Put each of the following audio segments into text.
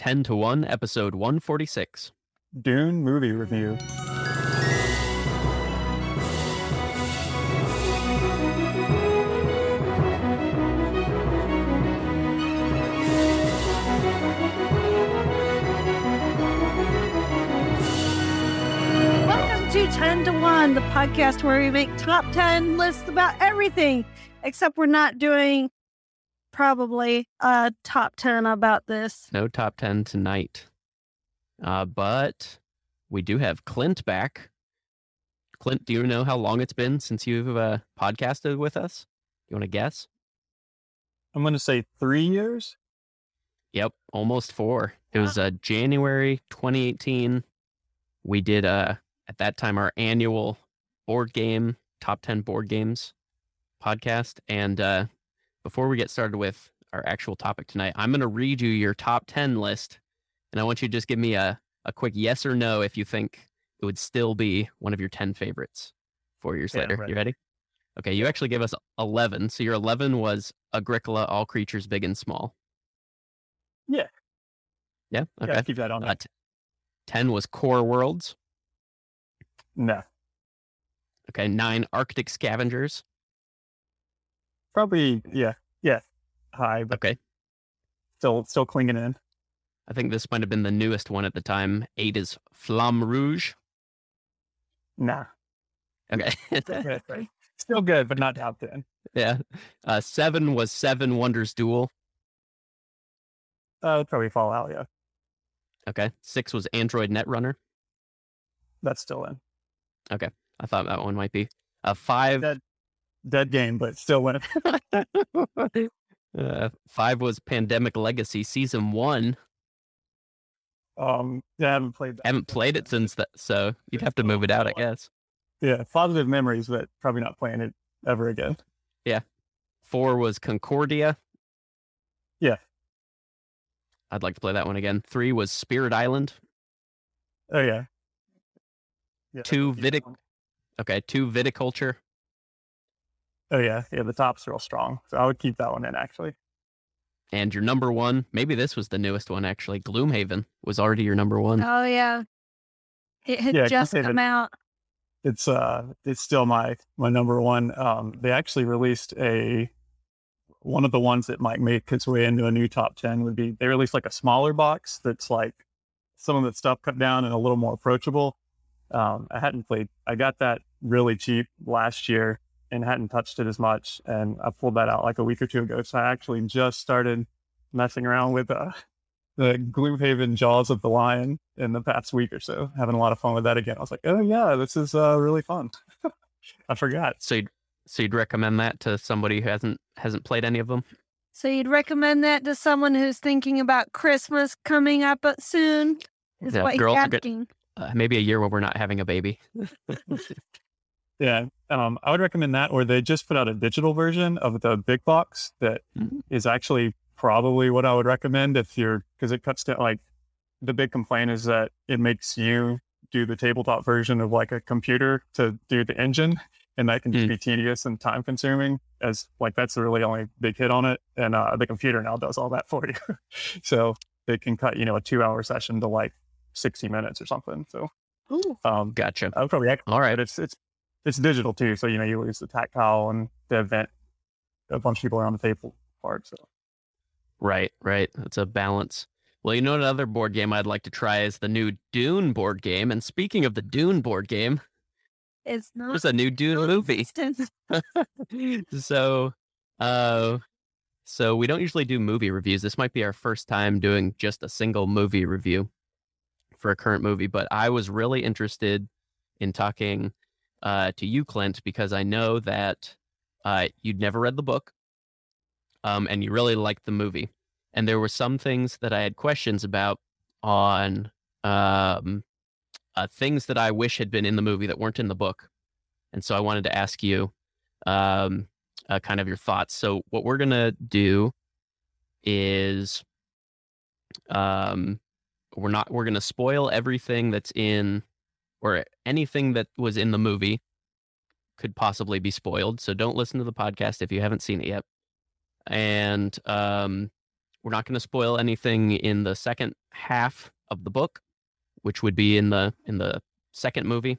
10 to 1, episode 146. Dune movie review. Welcome to 10 to 1, the podcast where we make top 10 lists about everything, except we're not doing probably a top 10 about this. No top 10 tonight. Uh, but we do have Clint back. Clint, do you know how long it's been since you've uh, podcasted with us? You want to guess? I'm going to say three years. Yep, almost four. It was uh, January 2018. We did, uh, at that time, our annual board game, top 10 board games podcast. And uh, before we get started with our actual topic tonight, I'm going to read you your top 10 list. And I want you to just give me a, a quick yes or no if you think it would still be one of your 10 favorites four years Yeah, later. ready. You ready? Okay, you actually gave us 11. So your 11 was Agricola, All Creatures Big and Small. Yeah. Yeah. Okay. Yeah, keep that on. Uh, t- 10 was Core Worlds. no, Okay. Nine, Arctic Scavengers. Probably yeah, yeah, high, but Okay. still still clinging in. I think this might have been the newest one at the time. Eight is Flamme Rouge. Nah, Okay. still good, right? Still good, but not top ten. yeah. Uh, seven was Seven Wonders Duel. Uh, probably fall out. Yeah, Okay. Six was Android Netrunner. that's still in. Okay. I thought that one might be. Uh, five. That- Dead game, but still in. uh, five was Pandemic Legacy Season One. Um, yeah, I haven't played that. Haven't played it since that, so you'd have to move it out, I guess. Yeah, positive memories, but probably not playing it ever again. Yeah. Four was Concordia. Yeah. I'd like to play that one again. Three was Spirit Island. Oh yeah. yeah Two Vitic- Okay. Two Viticulture. Oh yeah, yeah. The top's real strong, so I would keep that one in actually. And your number one, maybe this was the newest one actually. Gloomhaven was already your number one. Oh, yeah. It had Yeah, just Gloomhaven. come out. it's uh it's still my my number one um they actually released a one of the ones that might make its way into a new top 10 would be they released like a smaller box that's like some of the stuff cut down and a little more approachable um i hadn't played i got that really cheap last year and hadn't touched it as much and i pulled that out like a week or two ago so i actually just started messing around with uh the Gloomhaven Jaws of the Lion in the past week or so, having a lot of fun with that again. I was like, oh yeah, this is uh, really fun. I forgot. So you'd, so you'd recommend that to somebody who hasn't hasn't played any of them? So you'd recommend that to someone who's thinking about Christmas coming up uh, soon? Is Yeah, what girls you're are good- Uh, maybe a year where we're not having a baby. Yeah, um, I would recommend that. Or they just put out a digital version of the big box that is Mhm. actually probably what I would recommend if you're because it cuts down. Like the big complaint is that it makes you do the tabletop version of like a computer to do the engine, and that can just Mm. be tedious and time consuming. As like that's the really only big hit on it, and uh, the computer now does all that for you. so they can cut you know a two hour session to like sixty minutes or something. So Ooh. um, Gotcha. I would probably All right. but it's it's it's digital too. So you know you lose the tactile and the event. A bunch of people around the table part. So Right, right. That's a balance. Well, you know another board game I'd like to try is the new Dune board game. And speaking of the Dune board game, It's not. there's a new Dune movie. so uh so we don't usually do movie reviews. This might be our first time doing just a single movie review for a current movie, but I was really interested in talking uh to you Clint because I know that uh you'd never read the book um and you really liked the movie. And there were some things that I had questions about on um uh, things that I wish had been in the movie that weren't in the book. And so I wanted to ask you um, uh, kind of your thoughts. So what we're gonna do is um, we're not we're gonna spoil everything that's in or anything that was in the movie could possibly be spoiled. So don't listen to the podcast if you haven't seen it yet. And um, we're not going to spoil anything in the second half of the book, which would be in the in the second movie,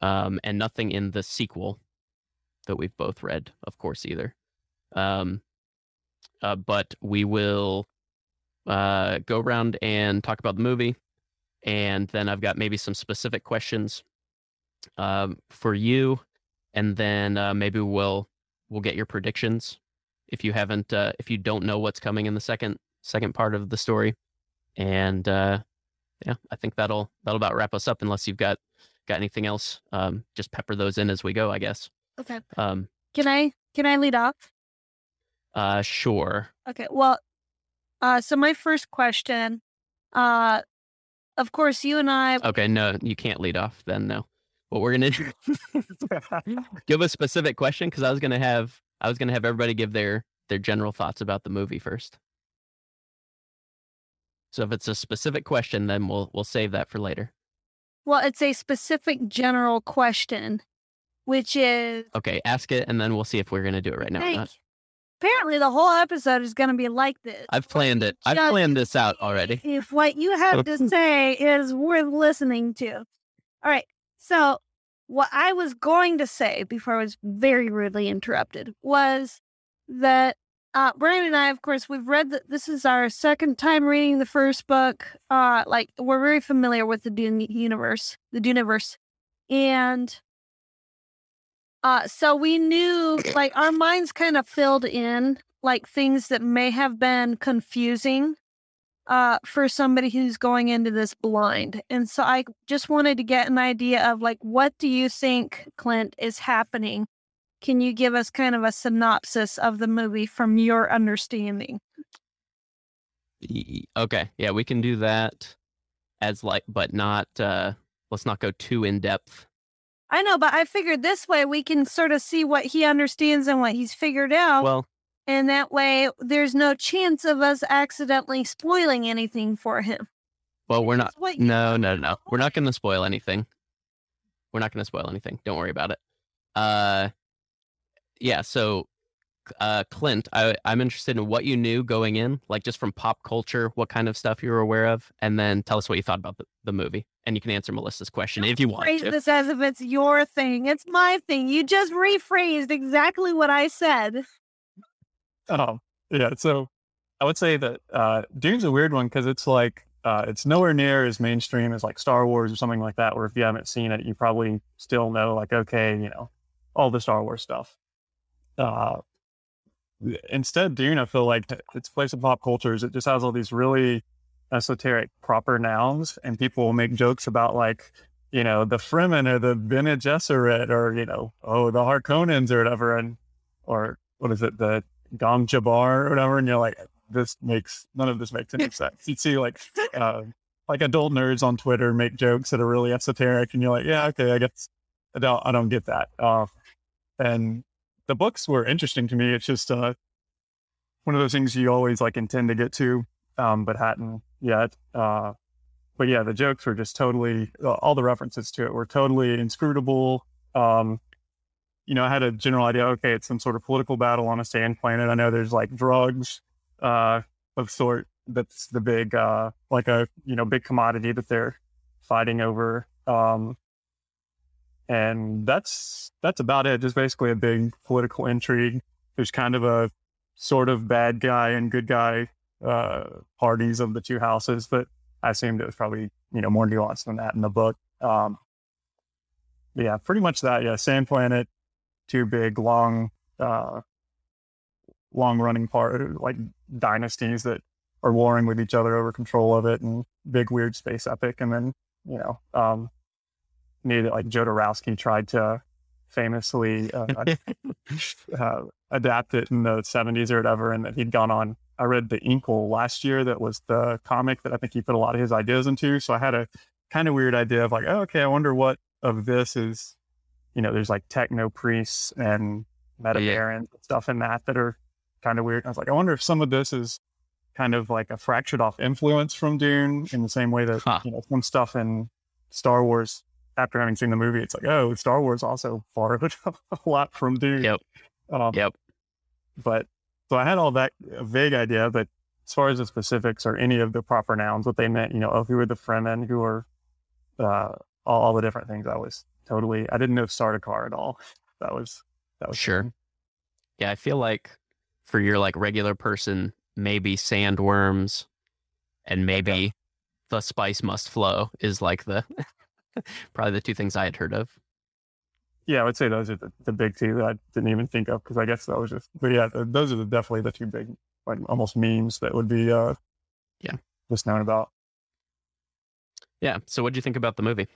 um, and nothing in the sequel that we've both read, of course, either. Um, uh, but we will uh, go around and talk about the movie, and then I've got maybe some specific questions um, for you, and then uh, maybe we'll we'll get your predictions if you haven't uh, if you don't know what's coming in the second second part of the story, and uh, yeah, I think that'll that'll about wrap us up. Unless you've got got anything else, um, just pepper those in as we go, I guess. Okay. Um, Can I can I lead off? uh, sure. Okay. Well, uh, so my first question, uh, of course, you and I. Okay, no, you can't lead off then. No, what we're gonna do? give a specific question because I was gonna have I was gonna have everybody give their their general thoughts about the movie first. So if it's a specific question, then we'll we'll save that for later. Well, it's a specific general question, which is. Okay, ask it, and then we'll see if we're gonna do it right now. or Thank. Apparently, the whole episode is going to be like this. I've planned it. I've planned this out already. If what you have to say is worth listening to. All right. So, what I was going to say before I was very rudely interrupted was that uh, Brian and I, of course, we've read that this is our second time reading the first book. Uh, like, we're very familiar with the Dune universe, the Duneverse. And uh, so we knew, like, our minds kind of filled in, like, things that may have been confusing uh, for somebody who's going into this blind. And so I just wanted to get an idea of, like, what do you think, Clint, is happening? Can you give us kind of a synopsis of the movie from your understanding? Okay, yeah, we can do that as like, but not. uh Let's not go too in depth. I know, but I figured this way we can sort of see what he understands and what he's figured out. Well, and that way there's no chance of us accidentally spoiling anything for him. well, we're not. That's what you- No, no, no. We're not going to spoil anything. We're not going to spoil anything. Don't worry about it. Uh, yeah. So, uh, Clint, I, I'm interested in what you knew going in, like just from pop culture, what kind of stuff you were aware of, and then tell us what you thought about the, the movie. And you can answer Melissa's question if you want Phrase to. this as if it's your thing. It's my thing. You just rephrased exactly what I said. Um, yeah, so I would say that uh, Dune's a weird one because it's like uh, it's nowhere near as mainstream as like Star Wars or something like that. Where if you haven't seen it, you probably still know like okay, you know, all the Star Wars stuff. Uh, instead, Dune, I feel like its place in pop culture is it just has all these really esoteric proper nouns, and people will make jokes about like you know the Fremen or the Bene Gesserit or you know oh the Harkonnens or whatever, and or what is it the Gom Jabbar or whatever, and you're like, this makes none of this makes any sense. You'd see like uh, like adult nerds on Twitter make jokes that are really esoteric, and you're like, yeah, okay, I guess I don't I don't get that. Uh, and the books were interesting to me. It's just uh, one of those things you always like intend to get to, um, but hadn't yet. Uh, but yeah, the jokes were just totally all the references to it were totally inscrutable. Um, you know, I had a general idea. Okay, it's some sort of political battle on a sand planet. I know there's like drugs uh, of sort. That's the big, uh, like a you know, big commodity that they're fighting over. Um, and that's that's about it. Just basically a big political intrigue. There's kind of a sort of bad guy and good guy uh, parties of the two houses, but I assumed it was probably you know more nuanced than that in the book. Um, yeah, pretty much that. Yeah, sand planet, two big long, uh, long running part like dynasties that are warring with each other over control of it, and big weird space epic. And then you know, um, needed like Joe Jodorowsky tried to famously uh, uh, adapt it in the 70s or whatever, and that he'd gone on. I read the Incal last year, that was the comic that I think he put a lot of his ideas into. So I had a kind of weird idea of like, oh, okay, I wonder what of this is, you know, there's like techno priests and meta Yeah. and stuff in that that are kind of weird. I was like, I wonder if some of this is kind of like a fractured off influence from Dune in the same way that, Huh. you know, some stuff in Star Wars after having seen the movie, it's like, oh, Star Wars also borrowed a lot from Dune. Yep. Um, Yep. But so I had all that vague idea, but as far as the specifics or any of the proper nouns, what they meant, you know, oh, who are the Fremen, who are uh, all, all the different things. I was totally, I didn't know Sardaukar at all. That was, that was Sure. fun. Yeah, I feel like for your like regular person, maybe sandworms and maybe the spice must flow is like the probably the two things I had heard of. Yeah, I would say those are the, the big two that I didn't even think of because I guess that was just, but yeah, th those are the, definitely the two big, like almost memes that would be, uh, Yeah. just known about. Yeah. So what do you think about the movie?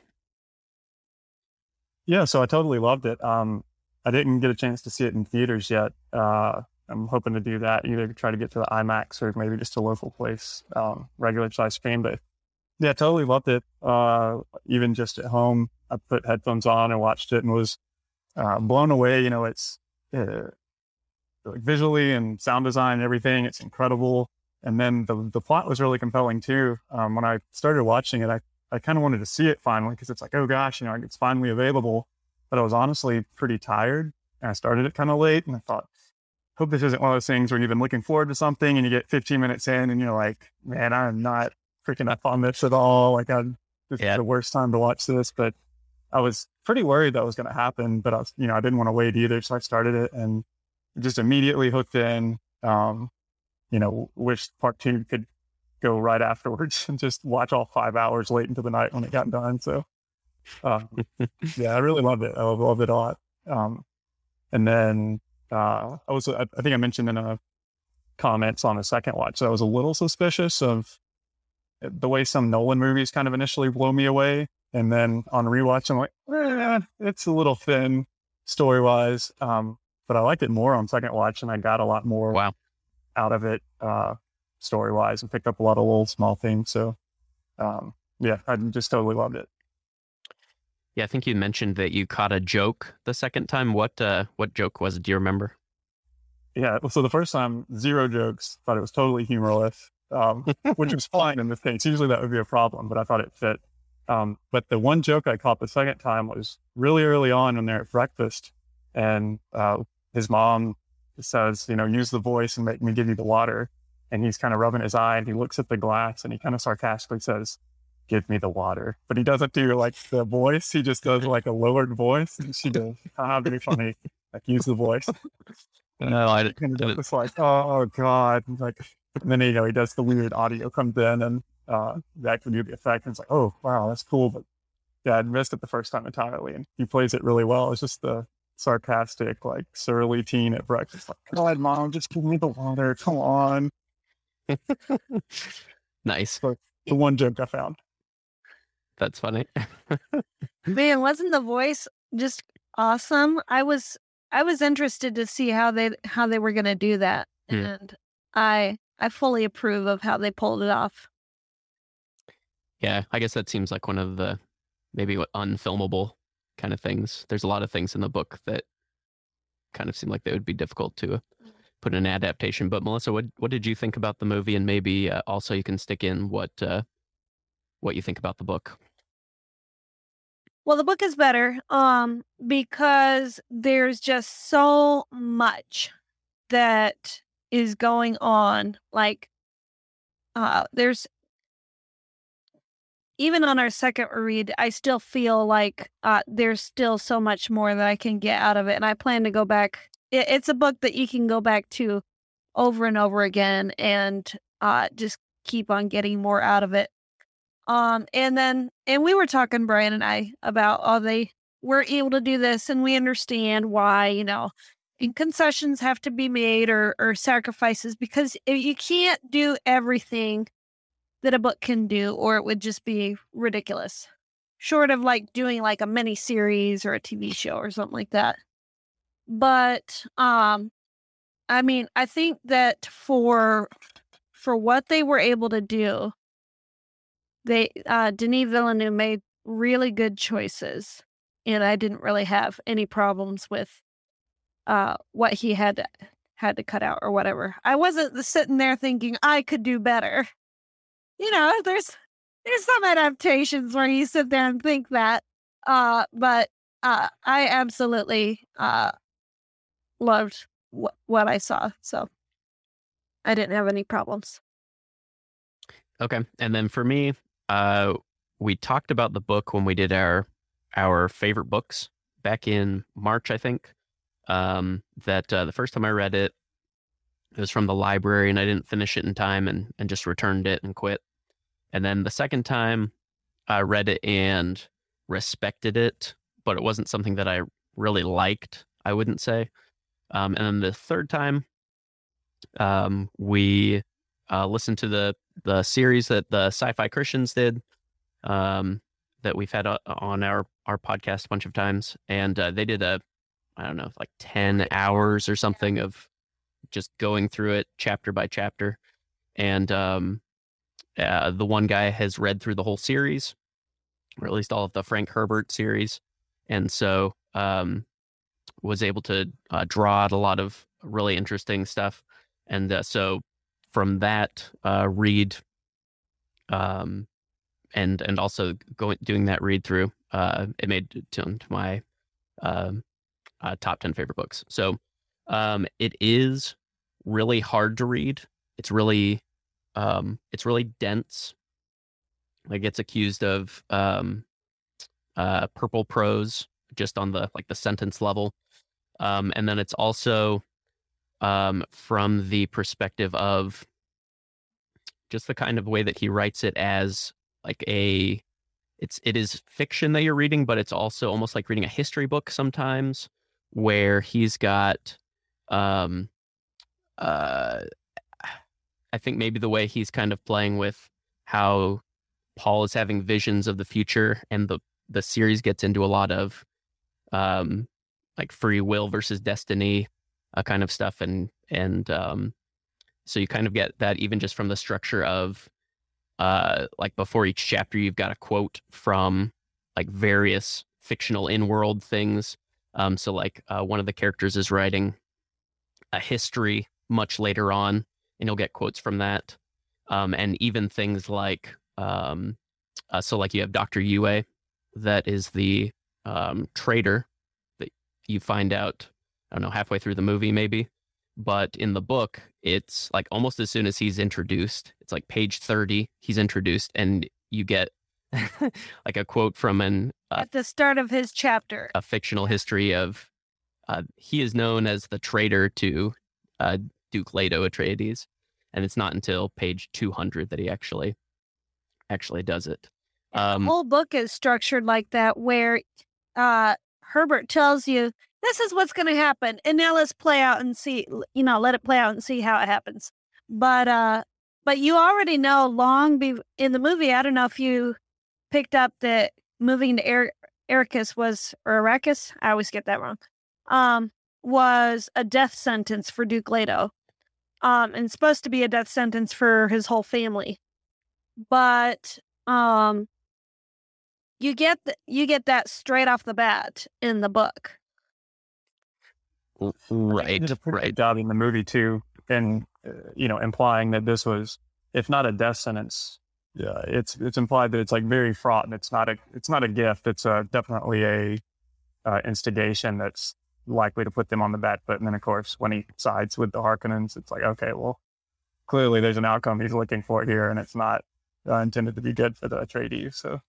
Yeah, so I totally loved it. Um, I didn't get a chance to see it in theaters yet. Uh, I'm hoping to do that, either try to get to the IMAX or maybe just a local place, um, regular size screen. But yeah, totally loved it. Uh, even just at home, I put headphones on and watched it and was uh, blown away. You know, it's uh, like visually and sound design and everything. It's incredible. And then the the plot was really compelling too. Um, when I started watching it, I I kind of wanted to see it finally because it's like, oh gosh, you know, it's finally available. But I was honestly pretty tired and I started it kind of late and I thought, hope this isn't one of those things where you've been looking forward to something and you get 15 minutes in and you're like, man, I'm not freaking up on this at all. Like, I, this Yeah. is the worst time to watch this. But I was pretty worried that was going to happen, but I was, you know, I didn't want to wait either. So I started it and just immediately hooked in. Um, you know, wish part two could go right afterwards and just watch all five hours late into the night when it got done. So, uh, yeah, I really loved it. I loved it a lot. Um, and then uh, I was, I, I think I mentioned in a comments on a second watch, that I was a little suspicious of the way some Nolan movies kind of initially blow me away. And then on rewatch, I'm like, eh, it's a little thin story wise. Um, but I liked it more on second watch and I got a lot more Wow. out of it, uh, story wise and picked up a lot of little small things. So, um, yeah, I just totally loved it. Yeah, I think you mentioned that you caught a joke the second time. What uh what joke was it? Do you remember? Yeah. So the first time, zero jokes. Thought it was totally humorless, um, which was fine in the case. Usually that would be a problem, but I thought it fit. Um, but the one joke I caught the second time was really early on when they're at breakfast, and uh, his mom says, "You know, use the voice and make me give you the water." And he's kind of rubbing his eye, and he looks at the glass, and he kind of sarcastically says, "Give me the water." But he doesn't do like the voice; he just does like a lowered voice. And she goes, "Ah, very funny." Like use the voice. No, I And didn't. it's like, oh god, And like, and then you know he does the weird audio comes in and uh, that can do the effect. And it's like, oh wow, that's cool. But yeah, I missed it the first time entirely, and he plays it really well. It's just the sarcastic, like surly teen at breakfast, like, God, mom, just give me the water. Come on, nice. the one joke I found. That's funny. Man, wasn't the voice just awesome? I was I was interested to see how they how they were going to do that, Hmm. and I I fully approve of how they pulled it off. Yeah, I guess that seems like one of the maybe what unfilmable kind of things. There's a lot of things in the book that kind of seem like they would be difficult to put in an adaptation. But Melissa, what what did you think about the movie, and maybe uh, also you can stick in what uh, what you think about the book. Well, the book is better um because there's just so much that is going on like uh there's even on our second read I still feel like uh there's still so much more that I can get out of it and I plan to go back it, it's a book that you can go back to over and over again and uh just keep on getting more out of it. Um, and then, and we were talking, Brian and I, about oh, they were able to do this, and we understand why, you know, and concessions have to be made or or sacrifices because you can't do everything that a book can do, or it would just be ridiculous. Short of like doing like a mini series or a TV show or something like that. But um, I mean, I think that for for what they were able to do, they uh Denis Villeneuve made really good choices and I didn't really have any problems with uh what he had had to cut out or whatever. I wasn't sitting there thinking I could do better. You know, there's there's some adaptations where you sit there and think that uh but uh I absolutely uh loved wh- what I saw. So I didn't have any problems. Okay. And then for me, uh, we talked about the book when we did our our favorite books back in March, I think. Um, that uh, the first time I read it, it was from the library, and I didn't finish it in time, and and just returned it and quit. And then the second time, I read it and respected it, but it wasn't something that I really liked. I wouldn't say. Um, and then the third time, um, we uh, listened to the the series that the Sci-Fi Christians did, um, that we've had on our our podcast a bunch of times, and uh, they did a I don't know like ten hours or something of just going through it chapter by chapter, and um, uh, the one guy has read through the whole series, or at least all of the Frank Herbert series, and so um, was able to uh, draw out a lot of really interesting stuff, and uh, so from that uh, read, um, and and also going doing that read through, uh, it made to, to my um, uh, top ten favorite books. So um, it is really hard to read. It's really um, it's really dense. It gets accused of um, uh, purple prose just on the like the sentence level, um, and then it's also um, from the perspective of just the kind of way that he writes it as like a it's it is fiction that you're reading but it's also almost like reading a history book sometimes where he's got um uh i think maybe the way he's kind of playing with how paul is having visions of the future and the the series gets into a lot of um like free will versus destiny uh, kind of stuff and and um so you kind of get that even just from the structure of uh like before each chapter you've got a quote from like various fictional in-world things um so like uh, one of the characters is writing a history much later on and you'll get quotes from that um and even things like um uh, so like you have Dr. Yue that is the um traitor that you find out I don't know halfway through the movie maybe but in the book it's like almost as soon as he's introduced it's like page 30 he's introduced and you get like a quote from an uh, At the start of his chapter. a fictional history of uh, he is known as the traitor to uh, Duke Leto Atreides, and it's not until page 200 that he actually actually does it. Um, the whole book is structured like that, where uh, Herbert tells you this is what's going to happen, and now let's play out and see. You know, let it play out and see how it happens. But uh, but you already know long be in the movie. I don't know if you picked up that moving to er- Arrakis was or Arrakis. I always get that wrong. Um, was a death sentence for Duke Leto. Um, and supposed to be a death sentence for his whole family. But um you get th- you get that straight off the bat in the book. r- I think they right, did a right. good job in the movie too, and uh, you know, implying that this was, if not a death sentence, yeah, it's it's implied that it's like very fraught, and it's not a it's not a gift. It's a, definitely a uh, instigation that's likely to put them on the back foot. And then, of course, when he sides with the Harkonnens, it's like, okay, well, clearly there's an outcome he's looking for here, and it's not uh, intended to be good for the Atreides. So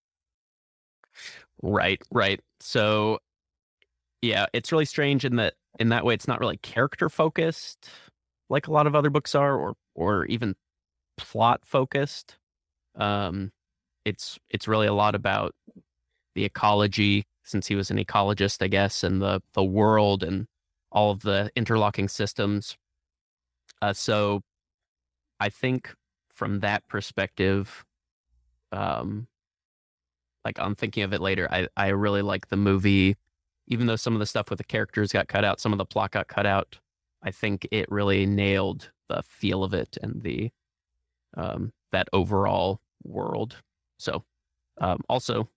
Right, right. So yeah, it's really strange in that in that way it's not really character focused like a lot of other books are or or even plot focused. Um it's it's really a lot about the ecology since he was an ecologist, I guess, and the the world and all of the interlocking systems. Uh so I think from that perspective um like I'm thinking of it later. I I really like the movie, even though some of the stuff with the characters got cut out, some of the plot got cut out. I think it really nailed the feel of it and the um, that overall world. So, um, also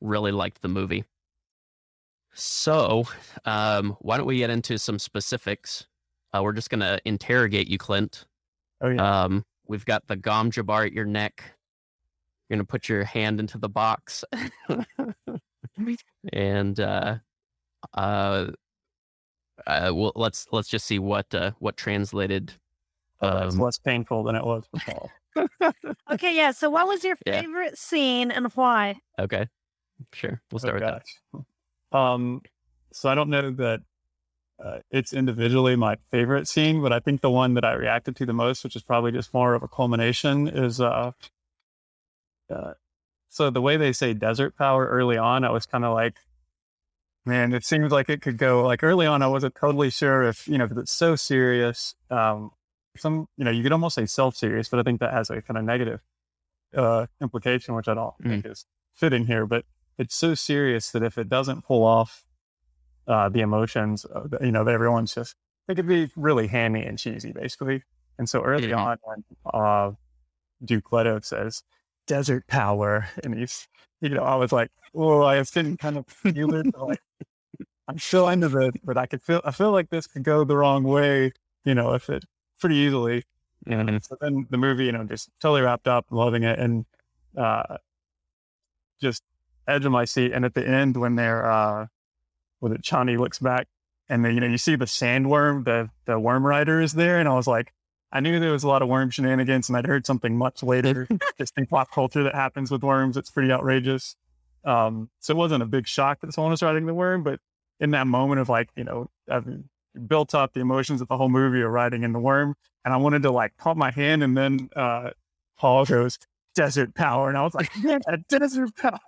really liked the movie. So, um, why don't we get into some specifics? Uh, we're just gonna interrogate you, Clint. oh yeah, Um, we've got the Gom Jabbar at your neck. You're gonna put your hand into the box, and uh, uh, uh, well, let's let's just see what uh, what translated. Oh, Um, less painful than it was for Paul. Okay, yeah. So, what was your Yeah. favorite scene and why? Okay. Sure. We'll start Oh, with that. Um, so I don't know that uh, it's individually my favorite scene, but I think the one that I reacted to the most, which is probably just more of a culmination, is uh, uh so the way they say desert power early on, I was kind of like, man, it seems like it could go like early on. I wasn't totally sure if you know because it's so serious. Um, some you know you could almost say self serious, but I think that has a kind of negative uh implication, which I don't think is fitting here. But it's so serious that if it doesn't pull off uh, the emotions, of you know, that everyone's just it could be really hammy and cheesy, basically. And so early Mhm. on, when uh, Duke Leto says "desert power," and he's, you know, I was like, oh, I was getting kind of feel it, like I'm still into it, but I could feel, I feel like this could go the wrong way, you know, if it pretty easily. Mhm. So then the movie, you know, just totally wrapped up, loving it, and uh, just edge of my seat. And at the end, when they're, uh, when it Chani looks back, and then you know you see the sandworm, the the worm rider is there, and I was like, I knew there was a lot of worm shenanigans, and I'd heard something much later, just in pop culture that happens with worms. It's pretty outrageous. Um, so it wasn't a big shock that someone was riding the worm, but in that moment of like, you know, I've built up the emotions of the whole movie of riding in the worm, and I wanted to like pump my hand, and then uh, Paul goes desert power, and I was like, yeah, desert power.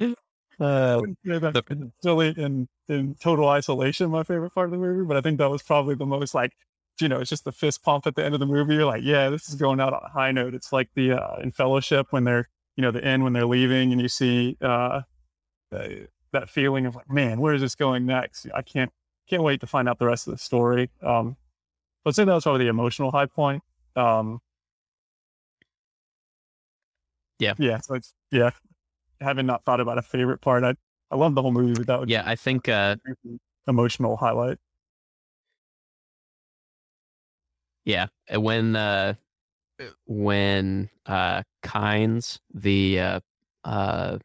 Uh, that's silly in, in total isolation, my favorite part of the movie, but I think that was probably the most like, you know, it's just the fist pump at the end of the movie. You're like, yeah, this is going out on a high note. It's like the uh, in Fellowship when they're, you know, the end when they're leaving and you see uh, uh, that feeling of like, man, where is this going next? I can't can't wait to find out the rest of the story. Um, I'd say that was probably the emotional high point. Um, Yeah. yeah. So it's yeah, having not thought about a favorite part, I I love the whole movie, but that would yeah, I think uh, emotional highlight. Yeah, when uh, when uh, Kynes, the uh, uh,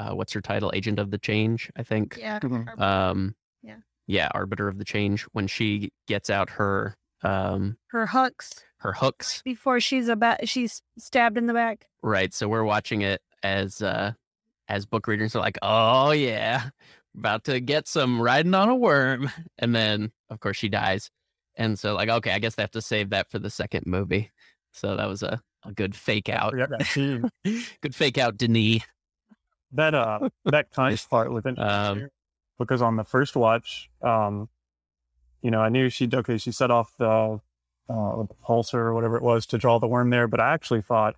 uh, what's her title, Agent of the Change, I think. Yeah. Mhm. Um, Yeah. yeah, Arbiter of the Change. When she gets out her um Her hooks her hooks, before she's about she's stabbed in the back. right? So we're watching it as uh as book readers are like, oh yeah, about to get some riding on a worm, and then of course she dies, and so like okay, I guess they have to save that for the second movie. So that was a, a good fake out. Forget that scene. Good fake out, Denis. That uh that kind part was interesting Um, because on the first watch, um, you know, I knew she okay, she set off the uh the pulsar or whatever it was to draw the worm there, but I actually thought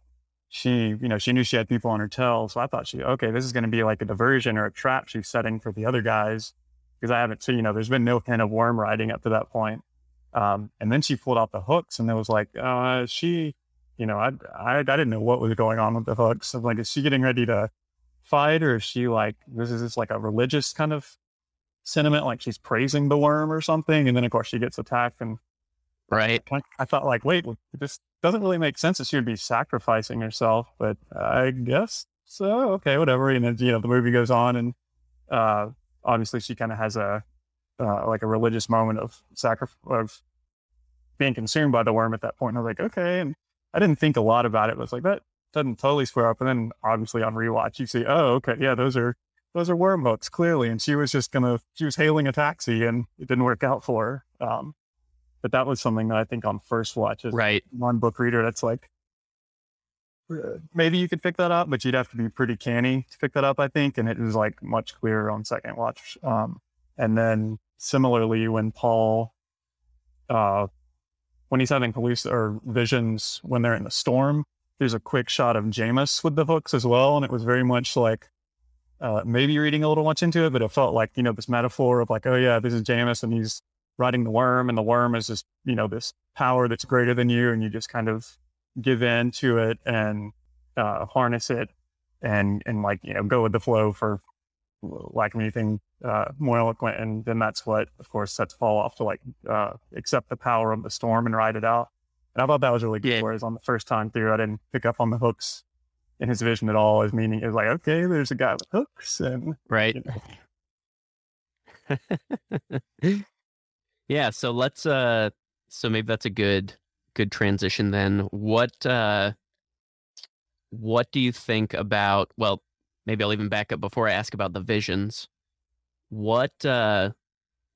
she, you know, she knew she had people on her tail, so I thought she okay, this is going to be like a diversion or a trap she's setting for the other guys because I haven't seen, you know, there's been no kind of worm riding up to that point. Um, and then she pulled out the hooks, and it was like, uh, she, you know, I, I, I didn't know what was going on with the hooks. I'm like, is she getting ready to or is she like, this is this like a religious kind of sentiment, like she's praising the worm or something? And then of course she gets attacked, and right? I thought like, wait, this doesn't really make sense that she would be sacrificing herself, but I guess so. Okay, whatever. And then you know the movie goes on, and uh, obviously she kind of has a uh, like a religious moment of sacrifice of being consumed by the worm at that point. And I was like, okay, and I didn't think a lot about it. But it's like that doesn't totally square up. And then obviously on rewatch, you see, oh, okay, yeah, those are those are worm hooks clearly. And she was just gonna she was hailing a taxi, and it didn't work out for her. Um, but that was something that I think on first watch as Right. one book reader, that's like uh, maybe you could pick that up, but you'd have to be pretty canny to pick that up, I think. And it was like much clearer on second watch. Um, and then similarly, when Paul, uh, when he's having halluc or visions when they're in the storm, there's a quick shot of Jamis with the hooks as well, and it was very much like uh, maybe reading a little much into it, but it felt like you know this metaphor of like, oh yeah, this is Jamis, and he's riding the worm, and the worm is just you know this power that's greater than you, and you just kind of give in to it and uh, harness it, and and like you know go with the flow for lack of anything uh, more eloquent, and then that's what, of course, sets Paul off to like uh, accept the power of the storm and ride it out. And I thought that was really good. Yeah. Whereas on the first time through, I didn't pick up on the hooks in his vision at all. As meaning, it was like, okay, there's a guy with hooks, and Right. you know, yeah, so let's uh so maybe that's a good good transition then. What uh, what do you think about? Well, maybe I'll even back up before I ask about the visions. What uh,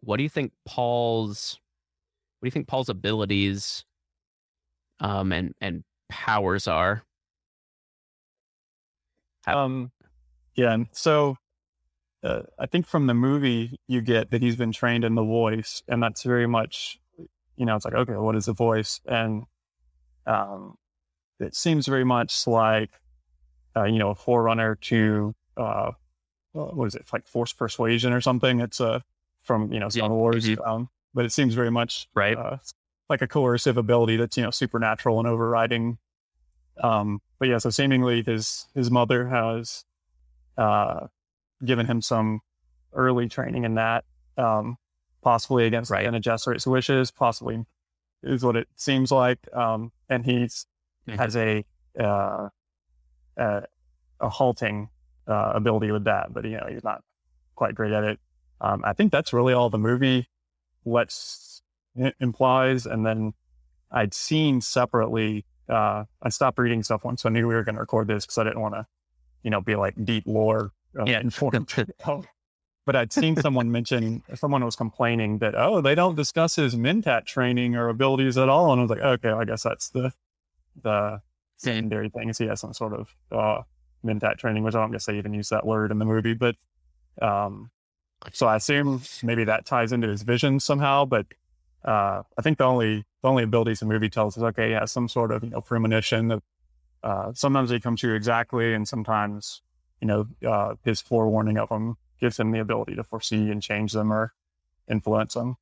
what do you think Paul's what do you think Paul's abilities um, and and powers are? How- um, yeah, and so uh, I think from the movie you get that he's been trained in the voice, and that's very much, you know, it's like okay, what is the voice? And um, it seems very much like, uh, you know, a forerunner to uh, what is it, like Force Persuasion or something? It's a uh, from you know Star Wars, mm-hmm. um, but it seems very much right uh, like a coercive ability that's you know supernatural and overriding. Um, but yeah, so seemingly his his mother has uh, given him some early training in that, um, possibly against right. Bene Gesserit's wishes, possibly is what it seems like. Um, and he's mm-hmm. has a, uh, a, a halting uh, ability with that, but you know he's not quite great at it. Um, I think that's really all the movie lets implies. And then I'd seen separately. Uh, I stopped reading stuff once I knew we were going to record this because I didn't want to, you know, be like deep lore uh, yeah. informed. but I'd seen someone mention someone was complaining that oh they don't discuss his mentat training or abilities at all, and I was like okay, I guess that's the the secondary thing is he has some sort of uh, mentat training, which I don't guess they even use that word in the movie, but um, so I assume maybe that ties into his vision somehow. But uh, I think the only the only abilities the movie tells is okay, has some sort of you know premonition uh, sometimes they come true exactly, and sometimes you know uh, his forewarning of them gives him the ability to foresee and change them or influence them.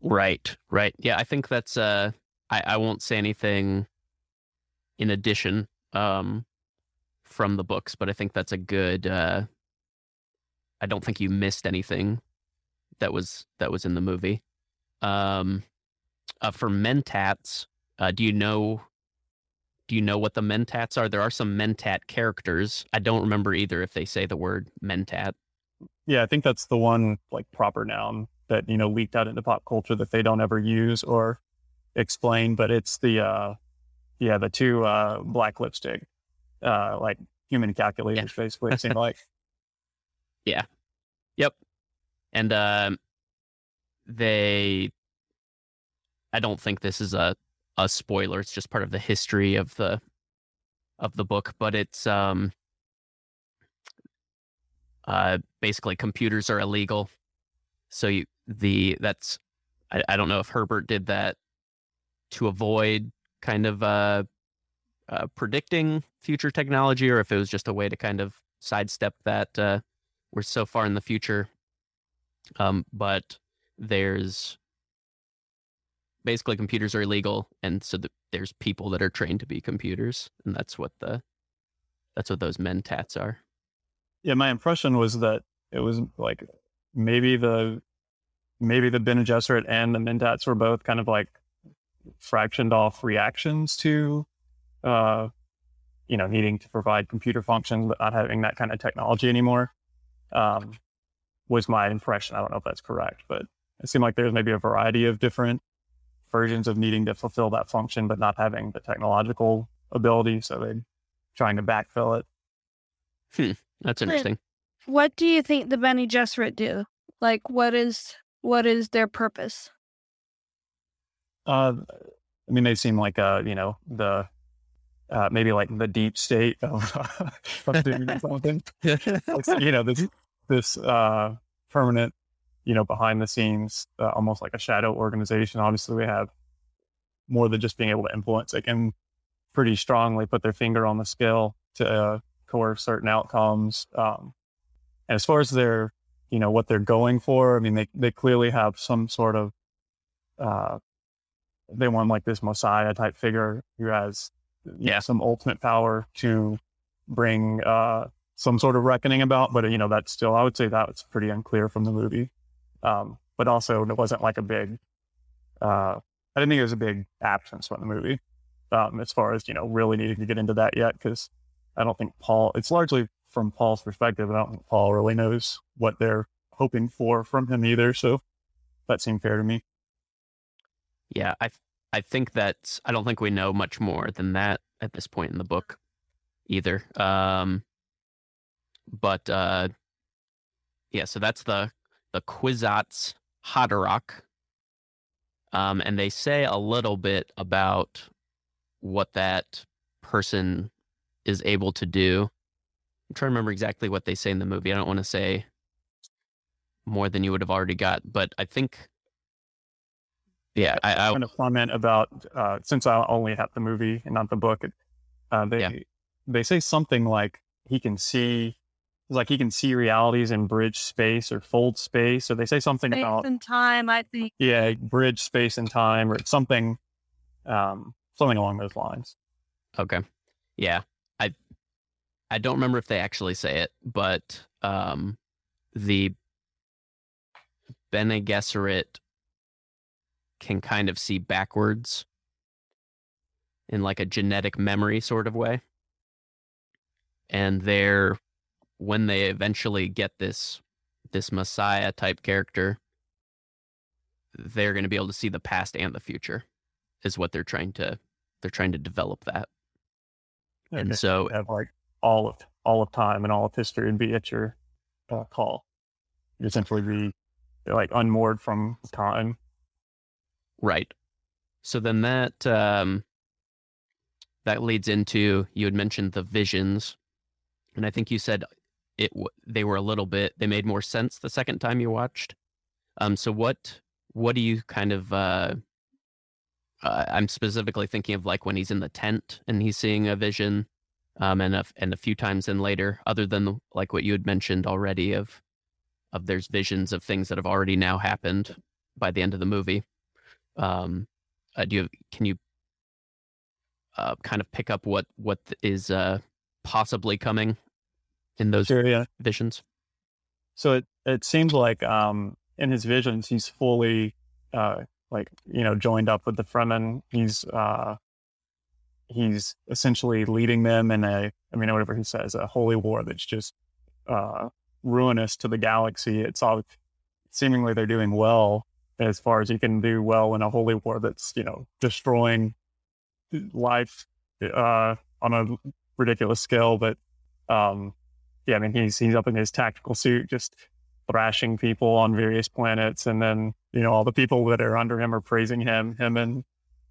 Right, right. Yeah, I think that's. Uh, I I won't say anything in addition um, from the books, but I think that's a good uh, I don't think you missed anything that was that was in the movie. Um, uh, for mentats, uh, do you know? Do you know what the mentats are? There are some mentat characters. I don't remember either if they say the word mentat. Yeah, I think that's the one like proper noun that you know leaked out into pop culture that they don't ever use or explain. But it's the uh, yeah the two uh, black lipstick uh, like human calculators yeah. basically. It seemed like yeah. Yep. And um, they, I don't think this is a a spoiler. It's just part of the history of the of the book, but it's um, uh, basically computers are illegal. So you the that's I, I don't know if Herbert did that to avoid kind of uh, uh, predicting future technology or if it was just a way to kind of sidestep that uh, we're so far in the future. Um, but there's basically computers are illegal, and so the, there's people that are trained to be computers, and that's what the that's what those mentats are. Yeah, my impression was that it was like maybe the maybe the Bene Gesserit and the mentats were both kind of like fractioned off reactions to uh you know needing to provide computer functions but not having that kind of technology anymore um, was my impression. I don't know if that's correct, but it seemed like there's maybe a variety of different versions of needing to fulfill that function, but not having the technological ability. So they're trying to backfill it. Hmm. That's interesting. What do you think the Bene Gesserit do? Like, what is what is their purpose? Uh, I mean, they seem like uh, you know, the uh, maybe like the deep state of, of doing something. you know, this this uh, permanent, you know, behind the scenes, uh, almost like a shadow organization. Obviously, we have more than just being able to influence. They can pretty strongly put their finger on the scale to uh, coerce certain outcomes. Um, and as far as their, you know, what they're going for, I mean, they they clearly have some sort of, uh, they want like this messiah type figure who has yeah. Know, some ultimate power to bring uh, some sort of reckoning about. But you know, that's still I would say that was pretty unclear from the movie. Um, but also, it wasn't like a big. Uh, I didn't think it was a big absence from the movie, um, as far as you know, really needing to get into that yet because I don't think Paul. It's largely from Paul's perspective. I don't think Paul really knows what they're hoping for from him either. So that seemed fair to me. Yeah, I I think that I don't think we know much more than that at this point in the book either. Um, but uh, yeah, so that's the the Kwisatz Haderach, um, and they say a little bit about what that person is able to do. I'm trying to remember exactly what they say in the movie. I don't want to say more than you would have already got, but I think yeah, I, I want to comment about uh, since I only have the movie and not the book. Uh, they Yeah. they say something like he can see, like he can see realities in bridge space or fold space. So they say something Space about and time, I think. yeah, bridge space and time or something, um, something along those lines. Okay. Yeah. I I don't remember if they actually say it, but um the Bene Gesserit can kind of see backwards in like a genetic memory sort of way. And they're when they eventually get this this messiah type character, they're going to be able to see the past and the future is what they're trying to they're trying to develop that. And so have like all of all of time and all of history and be at your uh, call. You essentially be like unmoored from time. Right. So then that um, that leads into you had mentioned the visions, and I think you said it they were a little bit they made more sense the second time you watched. Um, so what what do you kind of uh, uh, I'm specifically thinking of like when he's in the tent and he's seeing a vision, um, and a, and a few times in later, other than the, like what you had mentioned already of of there's visions of things that have already now happened by the end of the movie. Um, uh, do you can you uh, kind of pick up what what is uh, possibly coming in those Sure, yeah. visions? So it, it seems like um, in his visions, he's fully uh, like you know joined up with the Fremen. He's uh, he's essentially leading them in a I mean whatever he says a holy war that's just uh, ruinous to the galaxy. It's all seemingly they're doing well as far as you can do well in a holy war that's you know destroying life uh, on a ridiculous scale. But um, yeah, I mean he's he's up in his tactical suit just thrashing people on various planets, and then you know all the people that are under him are praising him. Him and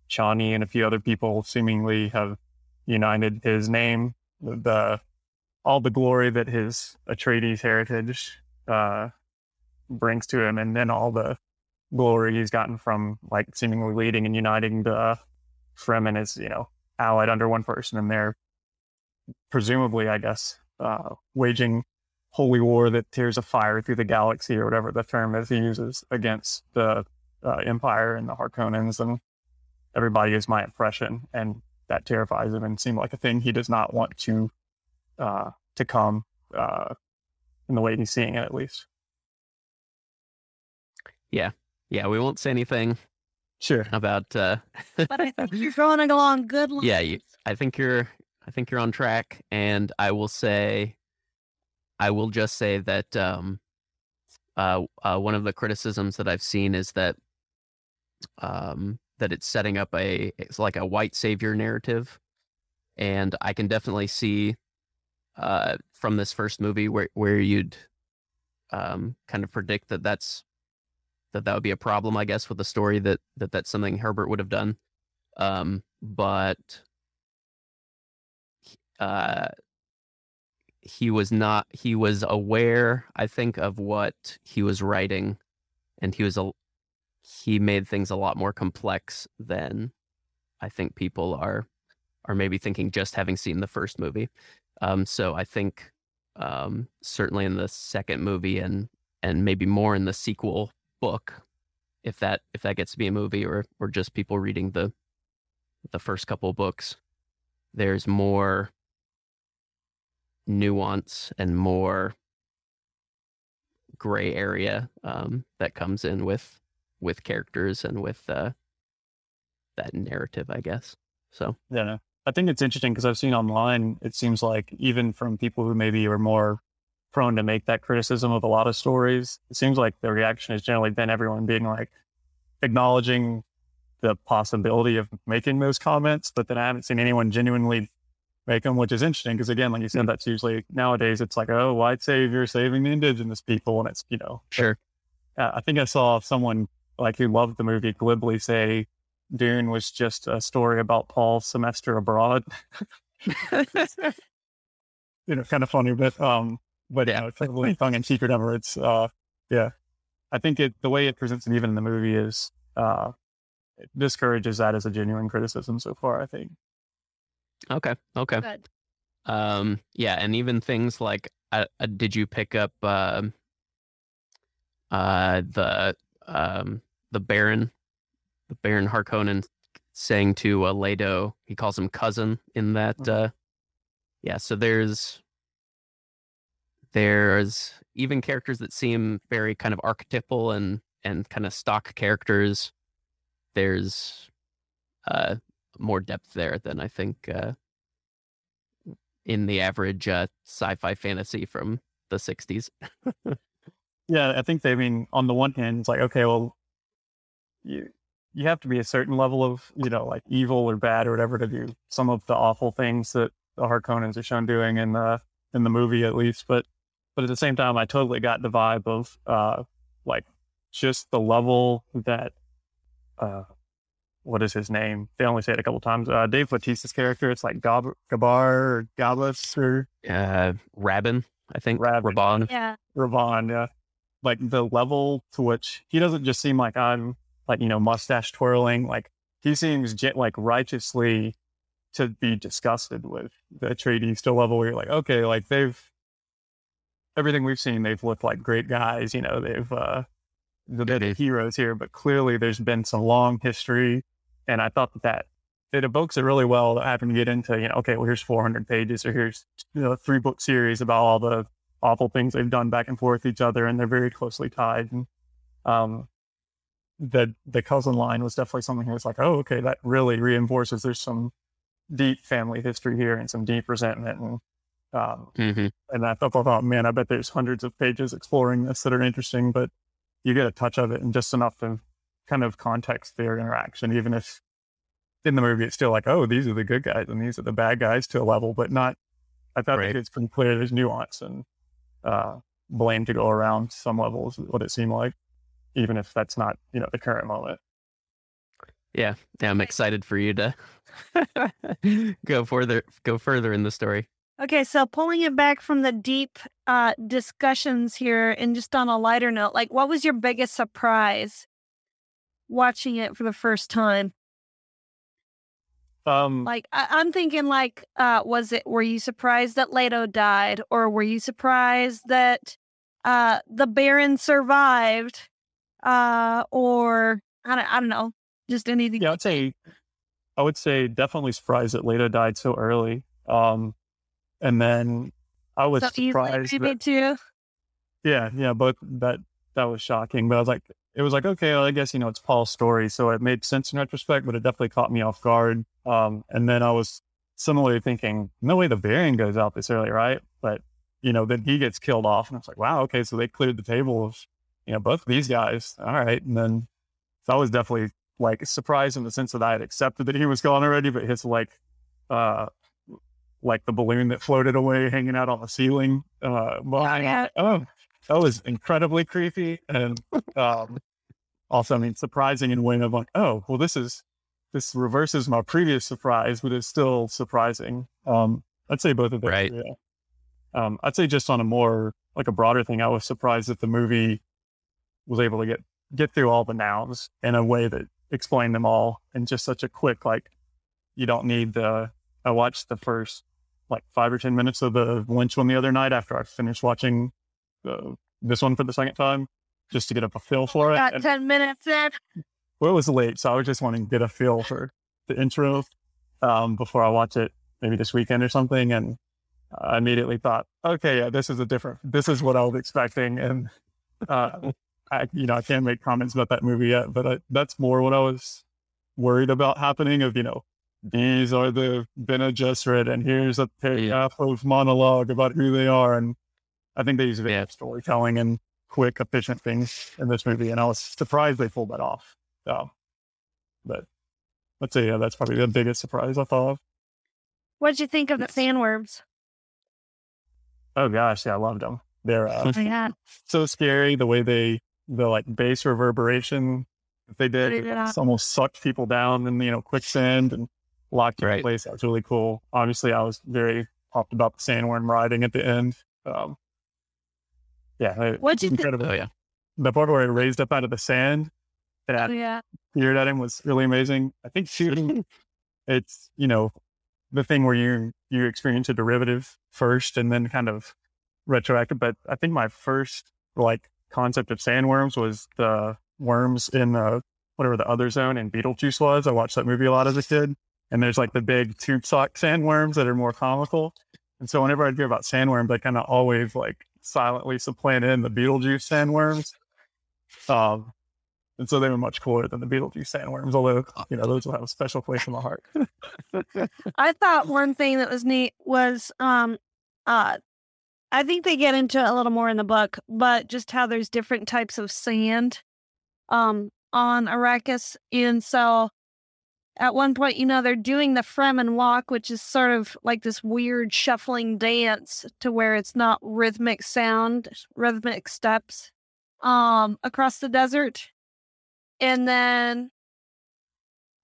Chani and a few other people seemingly have united his name. The all the glory that his Atreides heritage uh, brings to him, and then all the glory he's gotten from like seemingly leading and uniting the Fremen is you know allied under one person, and they're presumably, I guess, uh, waging holy war that tears a fire through the galaxy or whatever the term is he uses against the uh, Empire and the Harkonnens and everybody is my impression, and that terrifies him and seemed like a thing he does not want to uh, to come uh, in the way he's seeing it, at least. Yeah, yeah, we won't say anything Sure. about. Uh, But I think you're going along good lines. yeah, you, I think you're. I think you're on track, and I will say, I will just say that um, uh, uh, one of the criticisms that I've seen is that um, that it's setting up a it's like a white savior narrative, and I can definitely see uh, from this first movie where where you'd um, kind of predict that that's that that would be a problem, I guess, with the story that that that's something Herbert would have done. Um, but uh, he was not. He was aware, I think, of what he was writing, and he was a he made things a lot more complex than I think people are are maybe thinking just having seen the first movie. Um, so I think um, certainly in the second movie and and maybe more in the sequel book, if that if that gets to be a movie or or just people reading the the first couple books, there's more nuance and more gray area um, that comes in with with characters and with uh, that narrative, I guess. So Yeah, no. I think it's interesting because I've seen online, it seems like even from people who maybe are more prone to make that criticism of a lot of stories, it seems like the reaction has generally been everyone being like acknowledging the possibility of making those comments, but then I haven't seen anyone genuinely make them, which is interesting because again, like you said, that's usually nowadays it's like, oh, white savior saving the indigenous people, and it's you know, Sure. uh, I think I saw someone like who loved the movie glibly say Dune was just a story about Paul's semester abroad. you know, kind of funny, but um, but yeah, it's like tongue in cheek or whatever. It's uh, yeah, I think it the way it presents it even in the movie is uh, it discourages that as a genuine criticism so far. I think. Okay. Okay. Good. Um, yeah, and even things like, uh, uh, did you pick up uh, uh, the um, the Baron, the Baron Harkonnen saying to uh, Leto, he calls him cousin in that. Mhm. Uh, yeah, so there's there's even characters that seem very kind of archetypal and and kind of stock characters. There's uh, more depth there than I think. Uh, in the average uh, sci-fi fantasy from the 60s. Yeah, I think they I mean on the one hand, it's like okay, well, you you have to be a certain level of you know like evil or bad or whatever to do some of the awful things that the Harkonnens are shown doing in the in the movie at least. But but at the same time, I totally got the vibe of uh like just the level that uh what is his name? They only say it a couple times. Uh, Dave Bautista's character, it's like Gab- Gabar or Gabas or Uh, Rabin, I think. Rabin. Rabban. Yeah. Ravon, yeah. Like the level to which he doesn't just seem like I'm like, you know, mustache twirling. Like he seems ge- like righteously to be disgusted with the Atreides to a level where you're like, okay, like they've everything we've seen, they've looked like great guys, you know, they've uh they're the heroes here, but clearly there's been some long history. And I thought that that it evokes it really well having to get into, you know, okay, well here's 400 pages or here's you know, three book series about all the awful things they've done back and forth with each other, and they're very closely tied. And um, the the cousin line was definitely something that was like, oh, okay, that really reinforces there's some deep family history here and some deep resentment. And um, hmm and I thought, oh man, I bet there's hundreds of pages exploring this that are interesting, but you get a touch of it and just enough to kind of context their interaction, even if in the movie it's still like, oh, these are the good guys and these are the bad guys to a level, but not. I thought Right. it's pretty clear there's nuance and uh, blame to go around some levels, what it seemed like, even if that's not you know the current moment. Yeah, yeah, I'm excited for you to go further, go further in the story. Okay, so pulling it back from the deep uh, discussions here and just on a lighter note, like what was your biggest surprise watching it for the first time? Um, Like I- I'm thinking, like, uh, was it? Were you surprised that Leto died, or were you surprised that uh, the Baron survived, uh, or I don't, I don't know, just anything. yeah, I'd say, I would say definitely surprised that Leto died so early. Um, and then I was so surprised. that- too. Yeah, yeah, both that that was shocking. But I was like, it was like, okay, well, I guess you know it's Paul's story, so it made sense in retrospect. But it definitely caught me off guard. Um, and then I was similarly thinking, no way the Baron goes out this early, right? But you know, then he gets killed off, and I was like, wow, okay, so they cleared the table of you know both of these guys. All right, and then so I was definitely like surprised in the sense that I had accepted that he was gone already, but his like, uh, like the balloon that floated away, hanging out on the ceiling. Uh, well, Oh, yeah. oh, that was incredibly creepy and um also i mean surprising in a way of like oh well this is this reverses my previous surprise but it's still surprising um i'd say both of those Right. yeah um i'd say just on a more like a broader thing i was surprised that the movie was able to get get through all the nouns in a way that explained them all in just such a quick like you don't need the i watched the first like five or ten minutes of the lynch one the other night after i finished watching uh, this one for the second time just to get a feel for it. Got And, ten minutes in. well, it was late, so I was just wanting to get a feel for the intro um, before I watch it, maybe this weekend or something. And I immediately thought, okay, yeah, this is a different. This is what I was expecting, and uh, I, you know, I can't make comments about that movie yet, but I, that's more what I was worried about happening. Of you know, these are the Bene Gesserit, and here's a paragraph of monologue about who they are, and I think they use a bit Yeah. of storytelling and quick, efficient things in this movie, and I was surprised they pulled that off. So, But let's say yeah, that's probably the biggest surprise I thought of. What'd you think of the sandworms? Oh gosh, yeah, I loved them. They're uh, Yeah. so scary the way they the like bass reverberation that they did. It. It's almost sucked people down in you know quicksand and locked you in Right. place. That was really cool. Obviously, I was very pumped about the sandworm riding at the end. Um, yeah, What'd you think? incredible. Oh yeah. The part where it raised up out of the sand that Yeah. peered at him was really amazing. I think shooting, it's you know the thing where you you experience a derivative first and then kind of retroactive. But I think my first like concept of sandworms was the worms in the whatever the other zone in Beetlejuice was. I watched that movie a lot as a kid, and there's like the big tube sock sandworms that are more comical. And so whenever I'd hear about sandworms, I kind of always like silently supplant in the Beetlejuice sandworms. Um, and so they were much cooler than the Beetlejuice sandworms, although, you know, those will have a special place in my heart. I thought one thing that was neat was um uh I think they get into a little more in the book, but just how there's different types of sand um on Arrakis. And so at one point, you know, they're doing the Fremen walk, which is sort of like this weird shuffling dance to where it's not rhythmic sound, rhythmic steps um across the desert. And then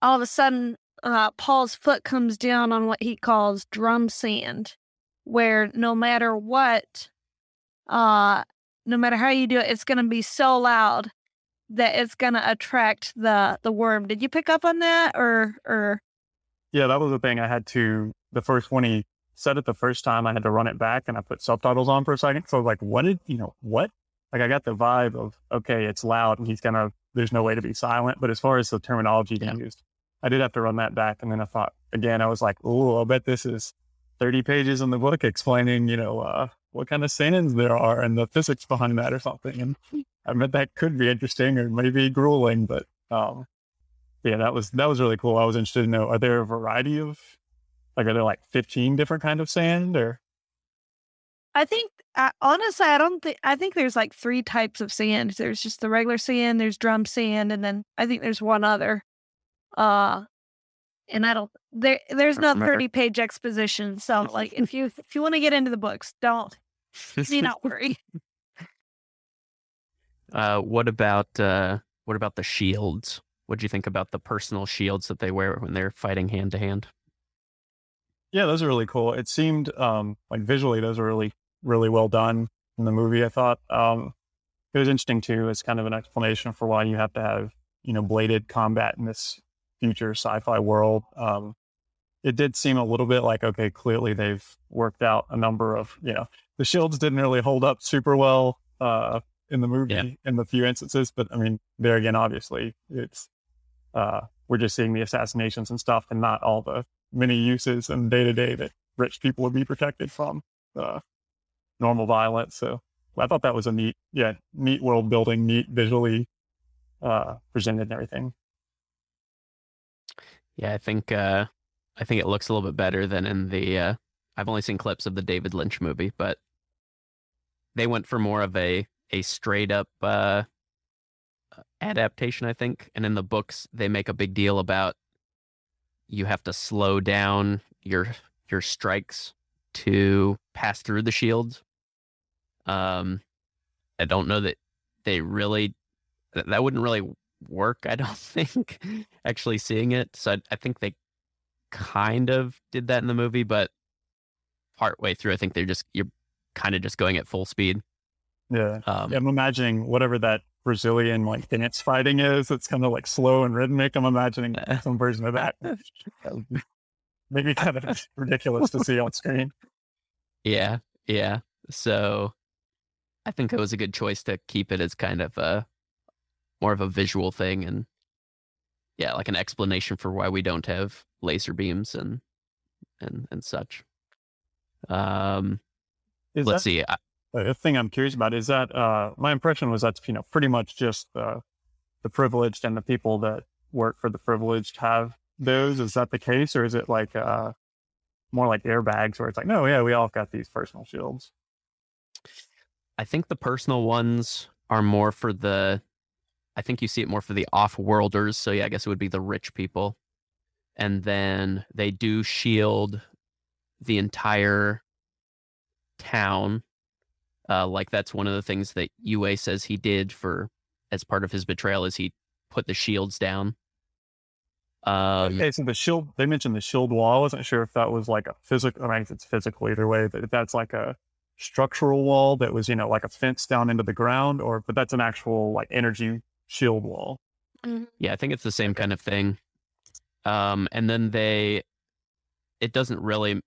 all of a sudden uh, Paul's foot comes down on what he calls drum sand, where no matter what, uh, no matter how you do it, it's going to be so loud that it's going to attract the the worm. Did you pick up on that, or or Yeah, that was the thing. I had to, the first, when he said it the first time, I had to run it back and I put subtitles on for a second. So I was like, what did, you know, what? Like I got the vibe of, okay, it's loud and he's going to, there's no way to be silent. But as far as the terminology Yeah. used, I did have to run that back. And then I thought, again, I was like, oh, I'll bet this is 30 pages in the book explaining, you know, uh, what kind of sands there are and the physics behind that or something. And I mean, that could be interesting or maybe grueling, but, um, yeah, that was, that was really cool. I was interested to know, are there a variety of, like, are there like 15 different kind of sand or? I think uh, honestly, I don't think I think there's like three types of sand. There's just the regular sand, there's drum sand, and then I think there's one other. Uh, and I don't there. There's no thirty page exposition, so like if you if you want to get into the books, don't need not worry. Uh, what about uh, what about the shields? What do you think about the personal shields that they wear when they're fighting hand to hand? Yeah, those are really cool. It seemed um, like visually, those are really, really well done in the movie. I thought um, it was interesting too. It's kind of an explanation for why you have to have you know bladed combat in this future sci-fi world. Um, it did seem a little bit like okay, clearly they've worked out a number of you know the shields didn't really hold up super well uh, in the movie Yeah. in the few instances, but I mean there again, obviously it's uh, we're just seeing the assassinations and stuff, and not all the many uses and day to day that rich people would be protected from uh, normal violence. So I thought that was a neat, yeah, neat world building, neat visually uh, presented and everything. Yeah, I think uh, I think it looks a little bit better than in the. Uh, I've only seen clips of the David Lynch movie, but they went for more of a a straight up uh, adaptation, I think. And in the books, they make a big deal about you have to slow down your your strikes to pass through the shields. Um, I don't know that they really that, wouldn't really work. I don't think actually seeing it. So I, I think they kind of did that in the movie, but partway through, I think they're just you're kind of just going at full speed. Yeah. Um, Yeah, I'm imagining whatever that Brazilian like dance fighting is. It's kind of like slow and rhythmic. I'm imagining some version of that. Maybe kind of ridiculous to see on screen. Yeah, yeah. So I think it was a good choice to keep it as kind of a more of a visual thing and yeah, like an explanation for why we don't have laser beams and and and such. Um, Is let's that, see. I, The thing I'm curious about is that uh, my impression was that's you know pretty much just the the privileged and the people that work for the privileged have those. Is that the case, or is it like uh, more like airbags where it's like, no, yeah, we all got these personal shields. I think the personal ones are more for the I think you see it more for the off-worlders. So yeah, I guess it would be the rich people. And then they do shield the entire town. Uh, like that's one of the things that Yue says he did for as part of his betrayal is he put the shields down. Um, okay, so the shield they mentioned the shield wall. I wasn't sure if that was like a physical. I mean, it's physical either way, but if that's like a structural wall that was you know like a fence down into the ground, or but that's an actual like energy shield wall. Yeah, I think it's the same kind of thing. Um, and then they, it doesn't really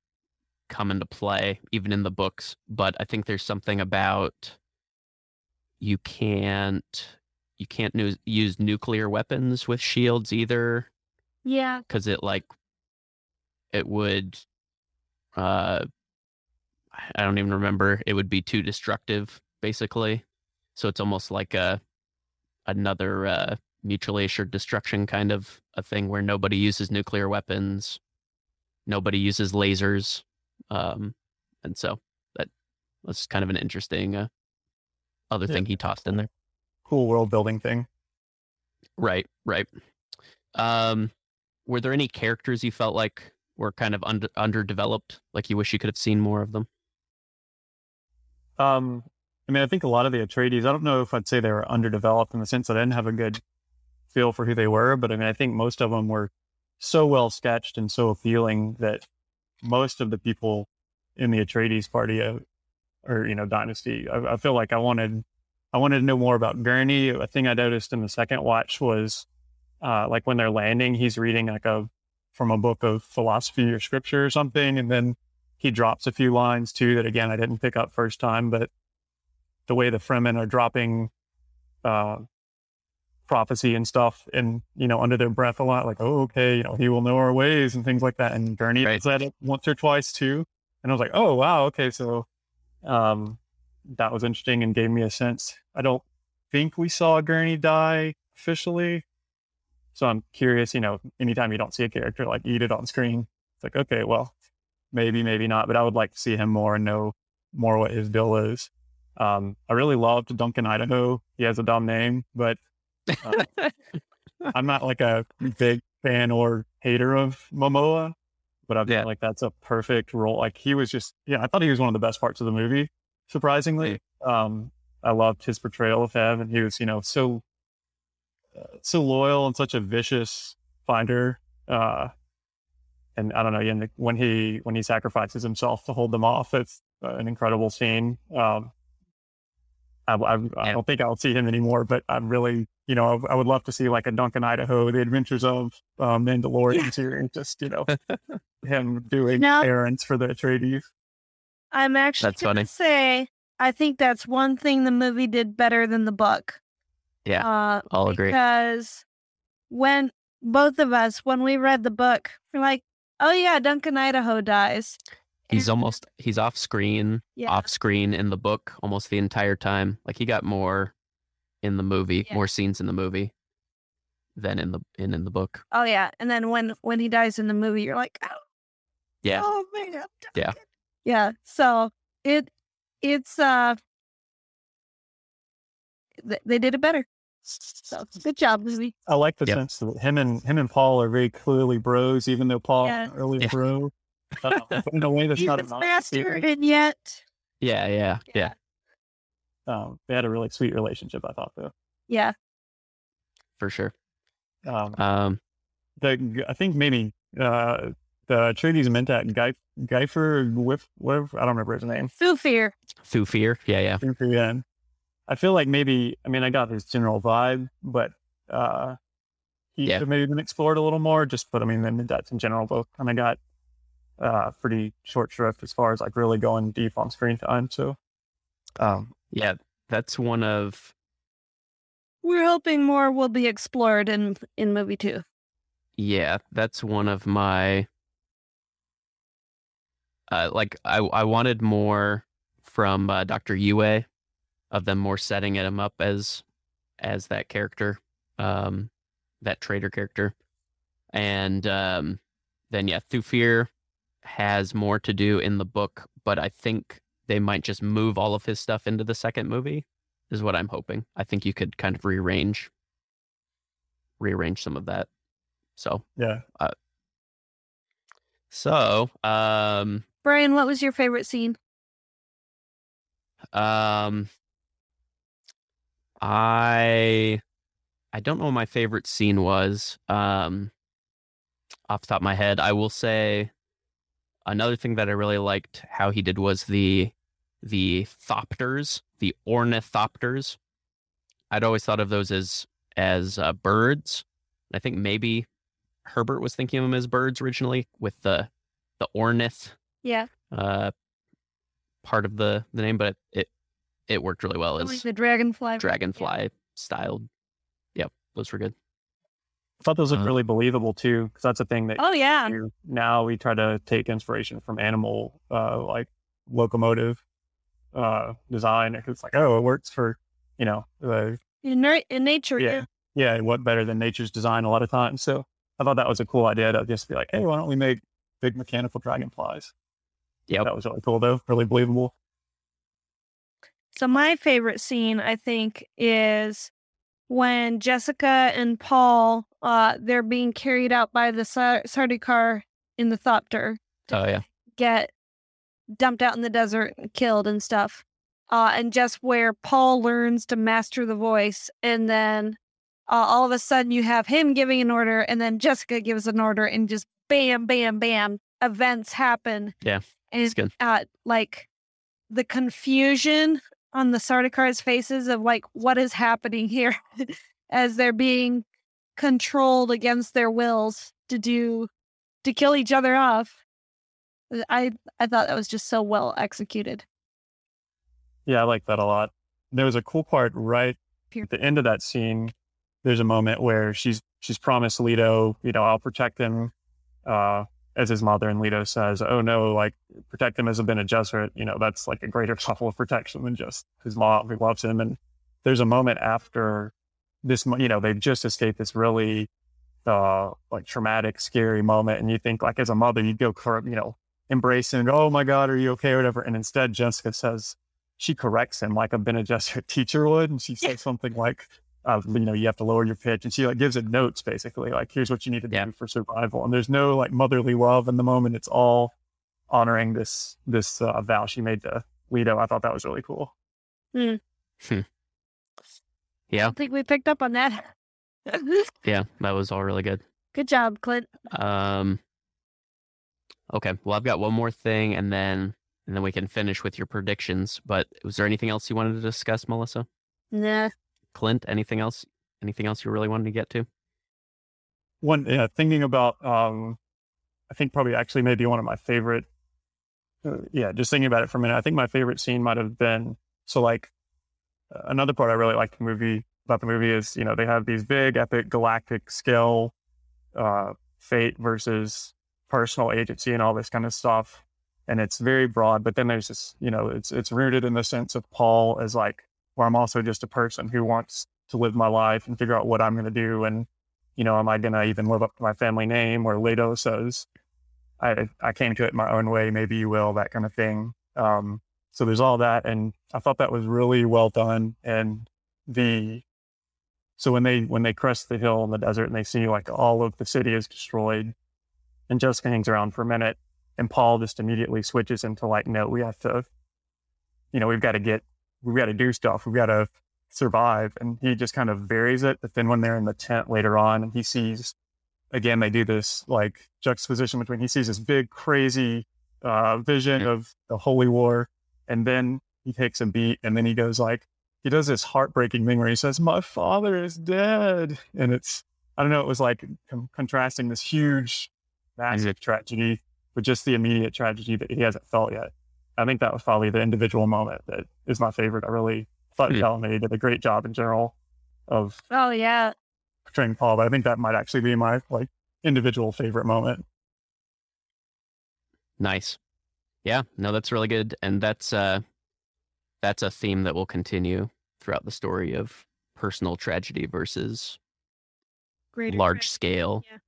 come into play even in the books, but I think there's something about you can't you can't nu- use nuclear weapons with shields either Yeah. because it like it would uh i don't even remember it would be too destructive basically so it's almost like a another uh mutually assured destruction kind of a thing where nobody uses nuclear weapons nobody uses lasers um and so that was kind of an interesting uh, other Yeah. thing he tossed in there Cool world building thing. Right, right. Um, were there any characters you felt like were kind of under, underdeveloped? Like you wish you could have seen more of them? Um, I mean, I think a lot of the Atreides. I don't know if I'd say they were underdeveloped in the sense that I didn't have a good feel for who they were, but I mean, I think most of them were so well sketched and so appealing that most of the people in the Atreides party, uh, or you know, dynasty, I, I feel like I wanted, I wanted to know more about Gurney. A thing I noticed in the second watch was, uh, like when they're landing, he's reading like a from a book of philosophy or scripture or something, and then he drops a few lines too that again I didn't pick up first time, but the way the Fremen are dropping uh, prophecy and stuff, and you know under their breath a lot, like oh okay, you know he will know our ways and things like that. And Gurney Right. said it once or twice too, and I was like oh wow okay so um, that was interesting and gave me a sense. I don't think we saw Gurney die officially, so I'm curious. You know, anytime you don't see a character like eat it on screen, it's like okay well maybe, maybe not, but I would like to see him more and know more what his deal is. Um, I really loved Duncan Idaho. He has a dumb name, but uh, I'm not like a big fan or hater of Momoa, but I feel Yeah. like that's a perfect role. Like he was just, yeah, I thought he was one of the best parts of the movie, surprisingly. Um, I loved his portrayal of him, and he was, you know, so uh, so loyal and such a vicious finder. Uh, and I don't know, when he when he sacrifices himself to hold them off, it's uh, an incredible scene. Um, I, I, I don't think I'll see him anymore, but I'm really, you know, I would love to see like a Duncan Idaho, The Adventures of uh, Mandalorian series, just you know, him doing Now- errands for the Atreides. I'm actually That's gonna funny. say I think that's one thing the movie did better than the book. Yeah, uh, I'll agree. Because when both of us, when we read the book, we're like, "Oh yeah, Duncan Idaho dies." He's almost he's off screen, yeah, off screen in the book almost the entire time. Like he got more in the movie, Yeah. more scenes in the movie than in the in in the book. oh yeah. And then when when he dies in the movie, you're like, "Oh, Yeah. oh man, Duncan." Yeah. yeah." So it it's uh th- they did it better. So good job, movie. I like the Yep. sense that him and him and Paul are very clearly bros, even though Paul Yeah. not really a Yeah. bro. But in a way that's He's not a a master, and yet, Yeah, yeah, yeah, Um, they had a really sweet relationship, I thought, though. yeah, for sure. Um, Um, the I think maybe uh, the Atreides Mentat Guy Guyfer Whiff whatever I don't remember his name. Thufir. through fear. Yeah, yeah. Yeah. I feel like maybe I mean I got his general vibe, but uh, he Yeah. should have maybe been explored a little more. Just but I mean the Mentats in general both kind of got uh, pretty short shrift as far as like really going deep on screen time. So um, Yeah, that's one of We're hoping more will be explored in in movie two. yeah, that's one of my uh like I I wanted more from uh, Dr. Yue of them more setting him up as as that character um that traitor character. And um then yeah, Thufir has more to do in the book, but I think they might just move all of his stuff into the second movie is what I'm hoping. I think you could kind of rearrange rearrange some of that. So Yeah. so um Brian, what was your favorite scene? um I I don't know what my favorite scene was. Um off the top of my head, I will say another thing that I really liked how he did was the the thopters, the ornithopters. I'd always thought of those as as uh, birds. I think maybe Herbert was thinking of them as birds originally, with the the ornith Yeah, uh, part of the the name, but it it worked really well like as the dragonfly. dragonfly styled. Yep, those were good. I thought those looked Uh, really believable too, because that's a thing that Oh yeah, now we try to take inspiration from animal, uh, like locomotive uh, design. It's like, oh, it works for, you know, uh, in, ner- in nature. yeah, yeah. What better than nature's design a lot of times? So I thought that was a cool idea to just be like, hey, why don't we make big mechanical dragonflies? Yeah, That was really cool though, really believable. So my favorite scene, I think, is when Jessica and Paul uh they're being carried out by the Sar- Sardaukar in the Thopter, Oh yeah, get dumped out in the desert and killed and stuff. Uh, and just where Paul learns to master the voice, and then uh, all of a sudden you have him giving an order, and then Jessica gives an order, and just bam, bam, bam, events happen. Yeah, and it's good. Uh, like the confusion on the Sardaukars' faces of like what is happening here, as they're being controlled against their wills to do to kill each other off. I I thought that was just so well executed. Yeah, I like that a lot. There was a cool part right Here. at the end of that scene. There's a moment where she's she's promised Leto, you know, I'll protect him uh, as his mother, and Leto says, "Oh no, like protect him as a Bene Gesserit. You know, that's like a greater level of protection than just his mom who loves him." And there's a moment after this, you know, they've just escaped this really uh, like traumatic, scary moment, and you think like as a mother, you'd go, cor- you know, embrace him, and go, "Oh my God, are you okay?" or whatever. And instead, Jessica says she corrects him like a Bene Gesserit teacher would, and she Yeah. says something like, uh, "You know, you have to lower your pitch," and she like gives it notes basically, like, "Here's what you need to Yeah. do for survival." And there's no like motherly love in the moment; it's all honoring this this uh, vow she made to Leto. I thought that was really cool. Yeah, I think we picked up on that. yeah. That was all really good. Good job, Clint. Um, okay, well, I've got one more thing, and then and then we can finish with your predictions. But was there anything else you wanted to discuss, Melissa? Nah. Clint, anything else? Anything else you really wanted to get to? One, yeah, thinking about, um, I think probably actually maybe one of my favorite. Uh, yeah, just thinking about it for a minute, I think my favorite scene might have been so like another part I really like the movie about the movie is you know they have these big epic galactic scale uh, fate versus personal agency and all this kind of stuff, and it's very broad. But then there's this you know it's it's rooted in the sense of Paul as like where I'm also just a person who wants to live my life and figure out what I'm going to do and you know, am I going to even live up to my family name? Or Leto says, I, I came to it my own way. Maybe you will, that kind of thing. Um, so there's all that. And I thought that was really well done. And the, so when they, when they crest the hill in the desert and they see like all of the city is destroyed and Jessica hangs around for a minute and Paul just immediately switches into like, no, we have to, you know, we've got to get, we've got to do stuff. We've got to survive. And he just kind of varies it. But then when they're in the tent later on and he sees, again, they do this like juxtaposition between he sees this big, crazy uh, vision of the Holy War. And then he takes a beat and then he goes like, he does this heartbreaking thing where he says, My father is dead. And it's, I don't know, it was like com- contrasting this huge, massive tragedy with just the immediate tragedy that he hasn't felt yet. I think that was probably the individual moment that is my favorite. I really thought Hmm. Chalamet did a great job in general of Oh yeah. portraying Paul, but I think that might actually be my like individual favorite moment. Nice. Yeah, no, that's really good, and that's uh, that's a theme that will continue throughout the story of personal tragedy versus Greater large tra- scale Yeah.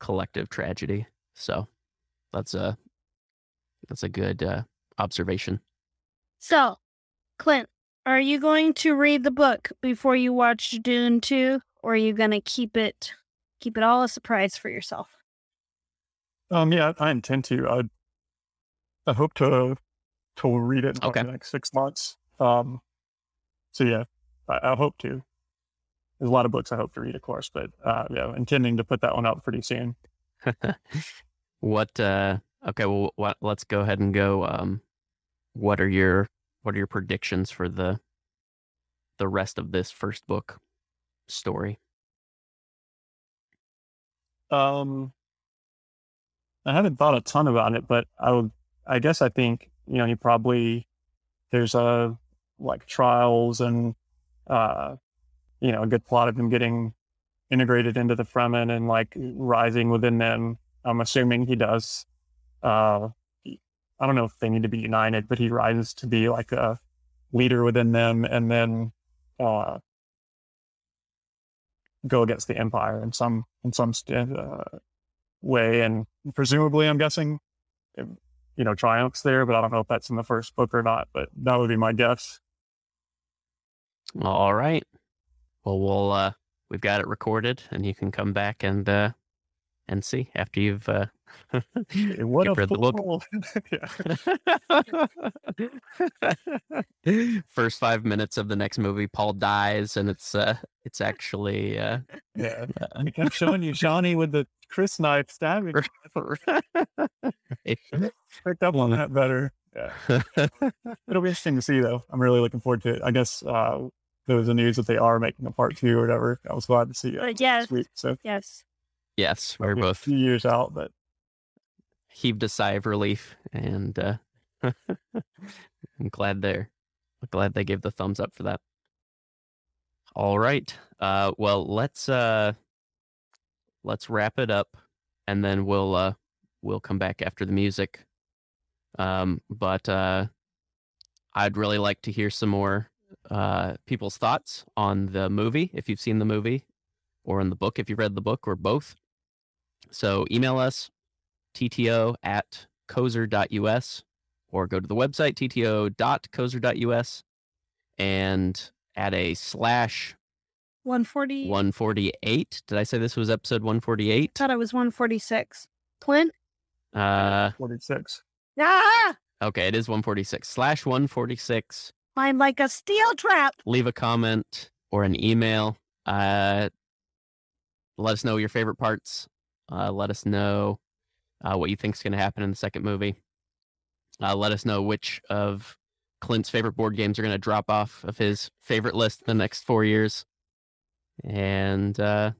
collective tragedy. So that's a that's a good uh, observation. So, Clint, are you going to read the book before you watch Dune 2 or are you gonna keep it keep it all a surprise for yourself? Um, yeah, I intend to. I, I hope to to read it in Okay. the next six months. Um, so yeah, I, I hope to. There's a lot of books I hope to read, of course, but uh, yeah, intending to put that one out pretty soon. what? Uh, okay. Well, what, let's go ahead and go. Um, what are your What are your predictions for the the rest of this first book story? Um, I haven't thought a ton about it, but I would. I guess I think you know he probably there's a like trials and uh you know a good plot of them getting integrated into the Fremen and like rising within them. I'm assuming he does. Uh, I don't know if they need to be united, but he rises to be like a leader within them, and then uh go against the Empire in some in some st- uh, way, and presumably, I'm guessing, you know, triumphs there. But I don't know if that's in the first book or not. But that would be my guess. All right. Well, we'll uh, we've got it recorded, and you can come back and uh, and see after you've uh, Eh, What you've a read the yeah. First five minutes of the next movie, Paul dies, and it's uh, it's actually uh, yeah. I kept showing you Chani with the crysknife stabbing. Picked up on that better. Yeah. It'll be interesting to see, though. I'm really looking forward to it. I guess uh, there was the news that they are making a part two or whatever. I was glad to see it Uh, yes, week. So yes. yes, we're maybe a both few years out, but heaved a sigh of relief, and uh, I'm glad they're glad they gave the thumbs up for that. All right. Uh, well, let's uh, let's wrap it up, and then we'll uh, we'll come back after the music. Um, but uh, I'd really like to hear some more uh, people's thoughts on the movie if you've seen the movie, or in the book if you've read the book, or both. So email us tto at cozer.us or go to the website tto.cozer.us and add a slash 140. 148. Did I say this was episode 148? thought it was 146. Clint? Uh, 46. Ah! okay, it is 146 slash 146. Mine like a steel trap. Leave a comment or an email. Uh, let us know your favorite parts. Uh, let us know uh, what you think is going to happen in the second movie. Uh, let us know which of Clint's favorite board games are going to drop off of his favorite list the next four years. And uh,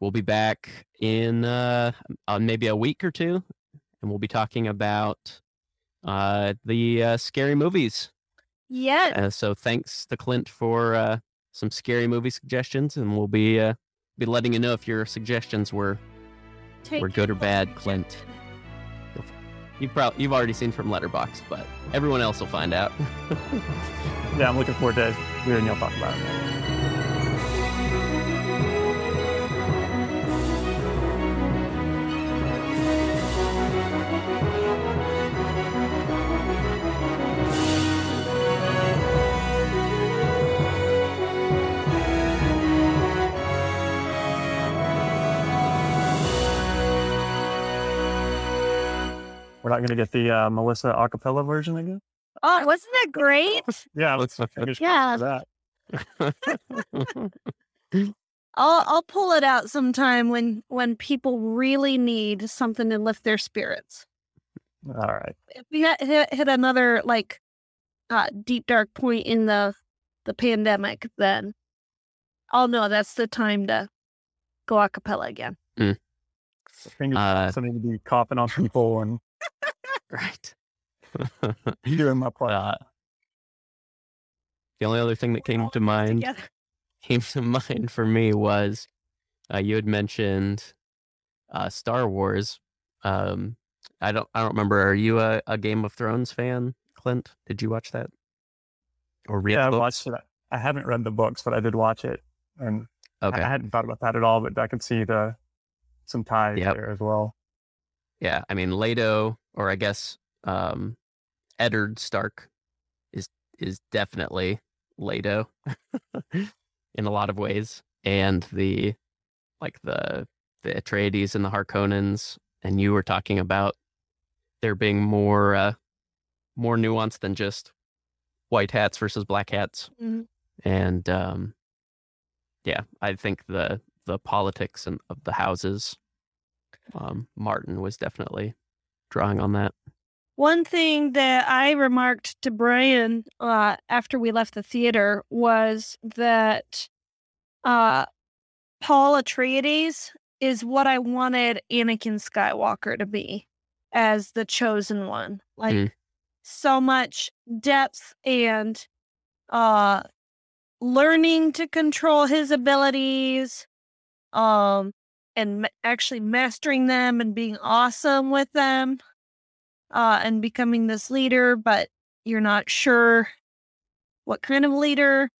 we'll be back in uh, uh, maybe a week or two, and we'll be talking about uh, the uh, scary movies. Yes. Uh, so thanks to Clint for uh, some scary movie suggestions, and we'll be uh, be letting you know if your suggestions were Take were good or bad, Clint. You've probably you've already seen from Letterboxd, but everyone else will find out. Yeah, I'm looking forward to hearing y'all talk about it. Not going to get the uh, Melissa acapella version again. Oh, wasn't that great? Yeah, let's fingers Yeah. that. I'll I'll pull it out sometime when when people really need something to lift their spirits. All right. If we hit, hit, hit another like uh, deep dark point in the the pandemic, then I'll know that's the time to go a cappella again. Fingers Uh, crossed I need to be coughing on people and right. You doing my part. uh, the only other thing that came to mind Together. came to mind for me was uh, you had mentioned uh, Star Wars. Um, I don't I don't remember. Are you a, a Game of Thrones fan, Clint? Did you watch that or read yeah, I watched it. I haven't read the books, but I did watch it, and I- Okay, I hadn't thought about that at all. But I could see the some ties Yep. there as well. Yeah. I mean, Leto, or I guess um, Eddard Stark, is is definitely Leto in a lot of ways. and the like the the Atreides and the Harkonnens, and you were talking about there being more uh, more nuance than just white hats versus black hats, Mhm. and um, yeah, I think the the politics and of the houses, um, Martin was definitely drawing on that. One thing that I remarked to Brian uh, after we left the theater was that uh, Paul Atreides is what I wanted Anakin Skywalker to be as the chosen one. Like Mm. so much depth and uh, learning to control his abilities, um, and actually mastering them and being awesome with them uh, and becoming this leader, but you're not sure what kind of leader.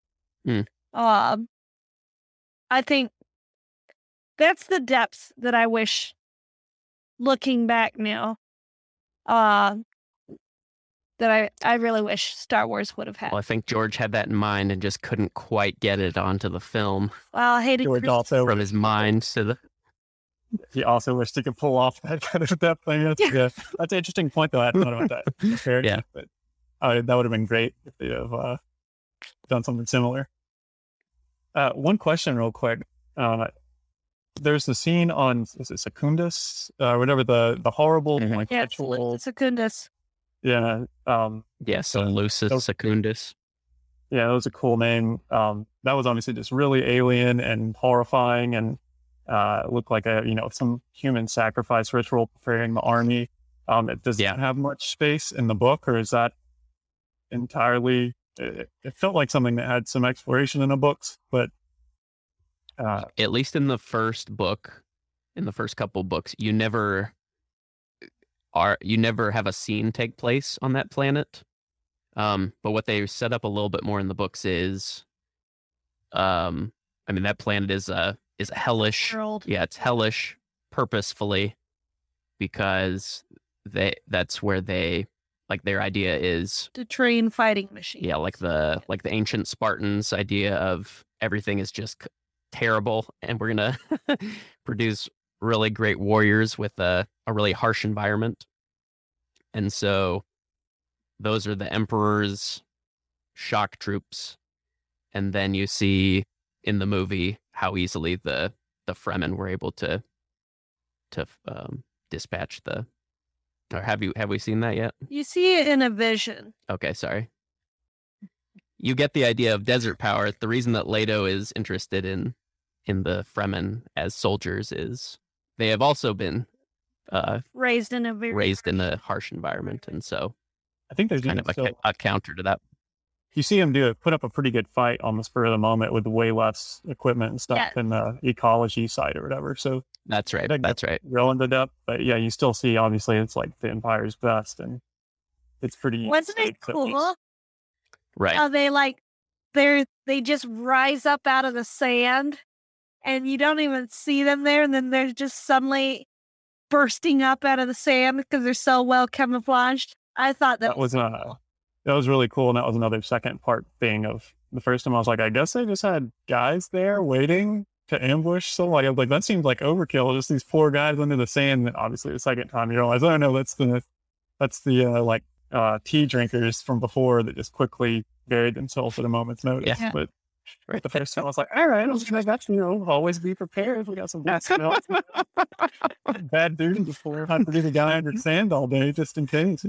Hmm. Um, I think that's the depth that I wish, looking back now, uh, that I, I really wish Star Wars would have had. Well, I think George had that in mind and just couldn't quite get it onto the film Well, I hated George Chris- also from his mind to the he also wished he could pull off that kind of depth thing. That's, Yeah. yeah. that's an interesting point, though. I hadn't thought about that. Prepared, Yeah. but uh, that would have been great if they have uh, done something similar. Uh, one question, real quick. Uh, there's the scene on is it Secundus, uh, whatever the the horrible Mhm. like Yeah, it's. Secundus. Yeah, um, yeah, so So- Lucis so- Secundus. yeah, that was a cool name. Um, that was obviously just really alien and horrifying, and uh, it looked like a you know some human sacrifice ritual preparing the army. Um, it does Yeah. that have much space in the book, or is that entirely? It, it felt like something that had some exploration in the books, but uh, At least in the first book, in the first couple books, you never are you never have a scene take place on that planet. Um, but what they set up a little bit more in the books is, um, I mean that planet is a is hellish. World. Yeah, it's hellish purposefully because they that's where they like their idea is To train fighting machines. yeah like the like the ancient spartans idea of everything is just terrible and we're gonna produce really great warriors with a, a really harsh environment and so those are the emperor's shock troops and then you see in the movie how easily the the fremen were able to to um, dispatch the or have you have we seen that yet You see it in a vision. Okay, sorry. You get the idea of desert power. The reason that Leto is interested in in the Fremen as soldiers is they have also been uh, raised in a very raised in a harsh environment, and so I think there's kind of a, still, ca- a counter to that. You see him do it, put up a pretty good fight on the spur of the moment with way less equipment and stuff Yeah. than the ecology side or whatever. So That's right. That's right. real into depth, but yeah, you still see obviously it's like the Empire's best, and it's pretty. Wasn't it cool? Right. How they like they're they just rise up out of the sand and you don't even see them there and then they're just suddenly bursting up out of the sand because they're so well camouflaged. I thought that, That was uh, that was really cool, and that was another second part thing of the first time. I was like, I guess they just had guys there waiting to ambush somebody. I was like, that seems like overkill. Just these four guys under the sand. And obviously, the second time you realize, oh no, that's the that's the uh, like uh, tea drinkers from before that just quickly buried themselves at a moment's notice. Yeah. But right the first time, I was like, all right, I was like, that's you know, always be prepared. We got some bad smell, bad dude before I have to be the guy under sand all day just in case.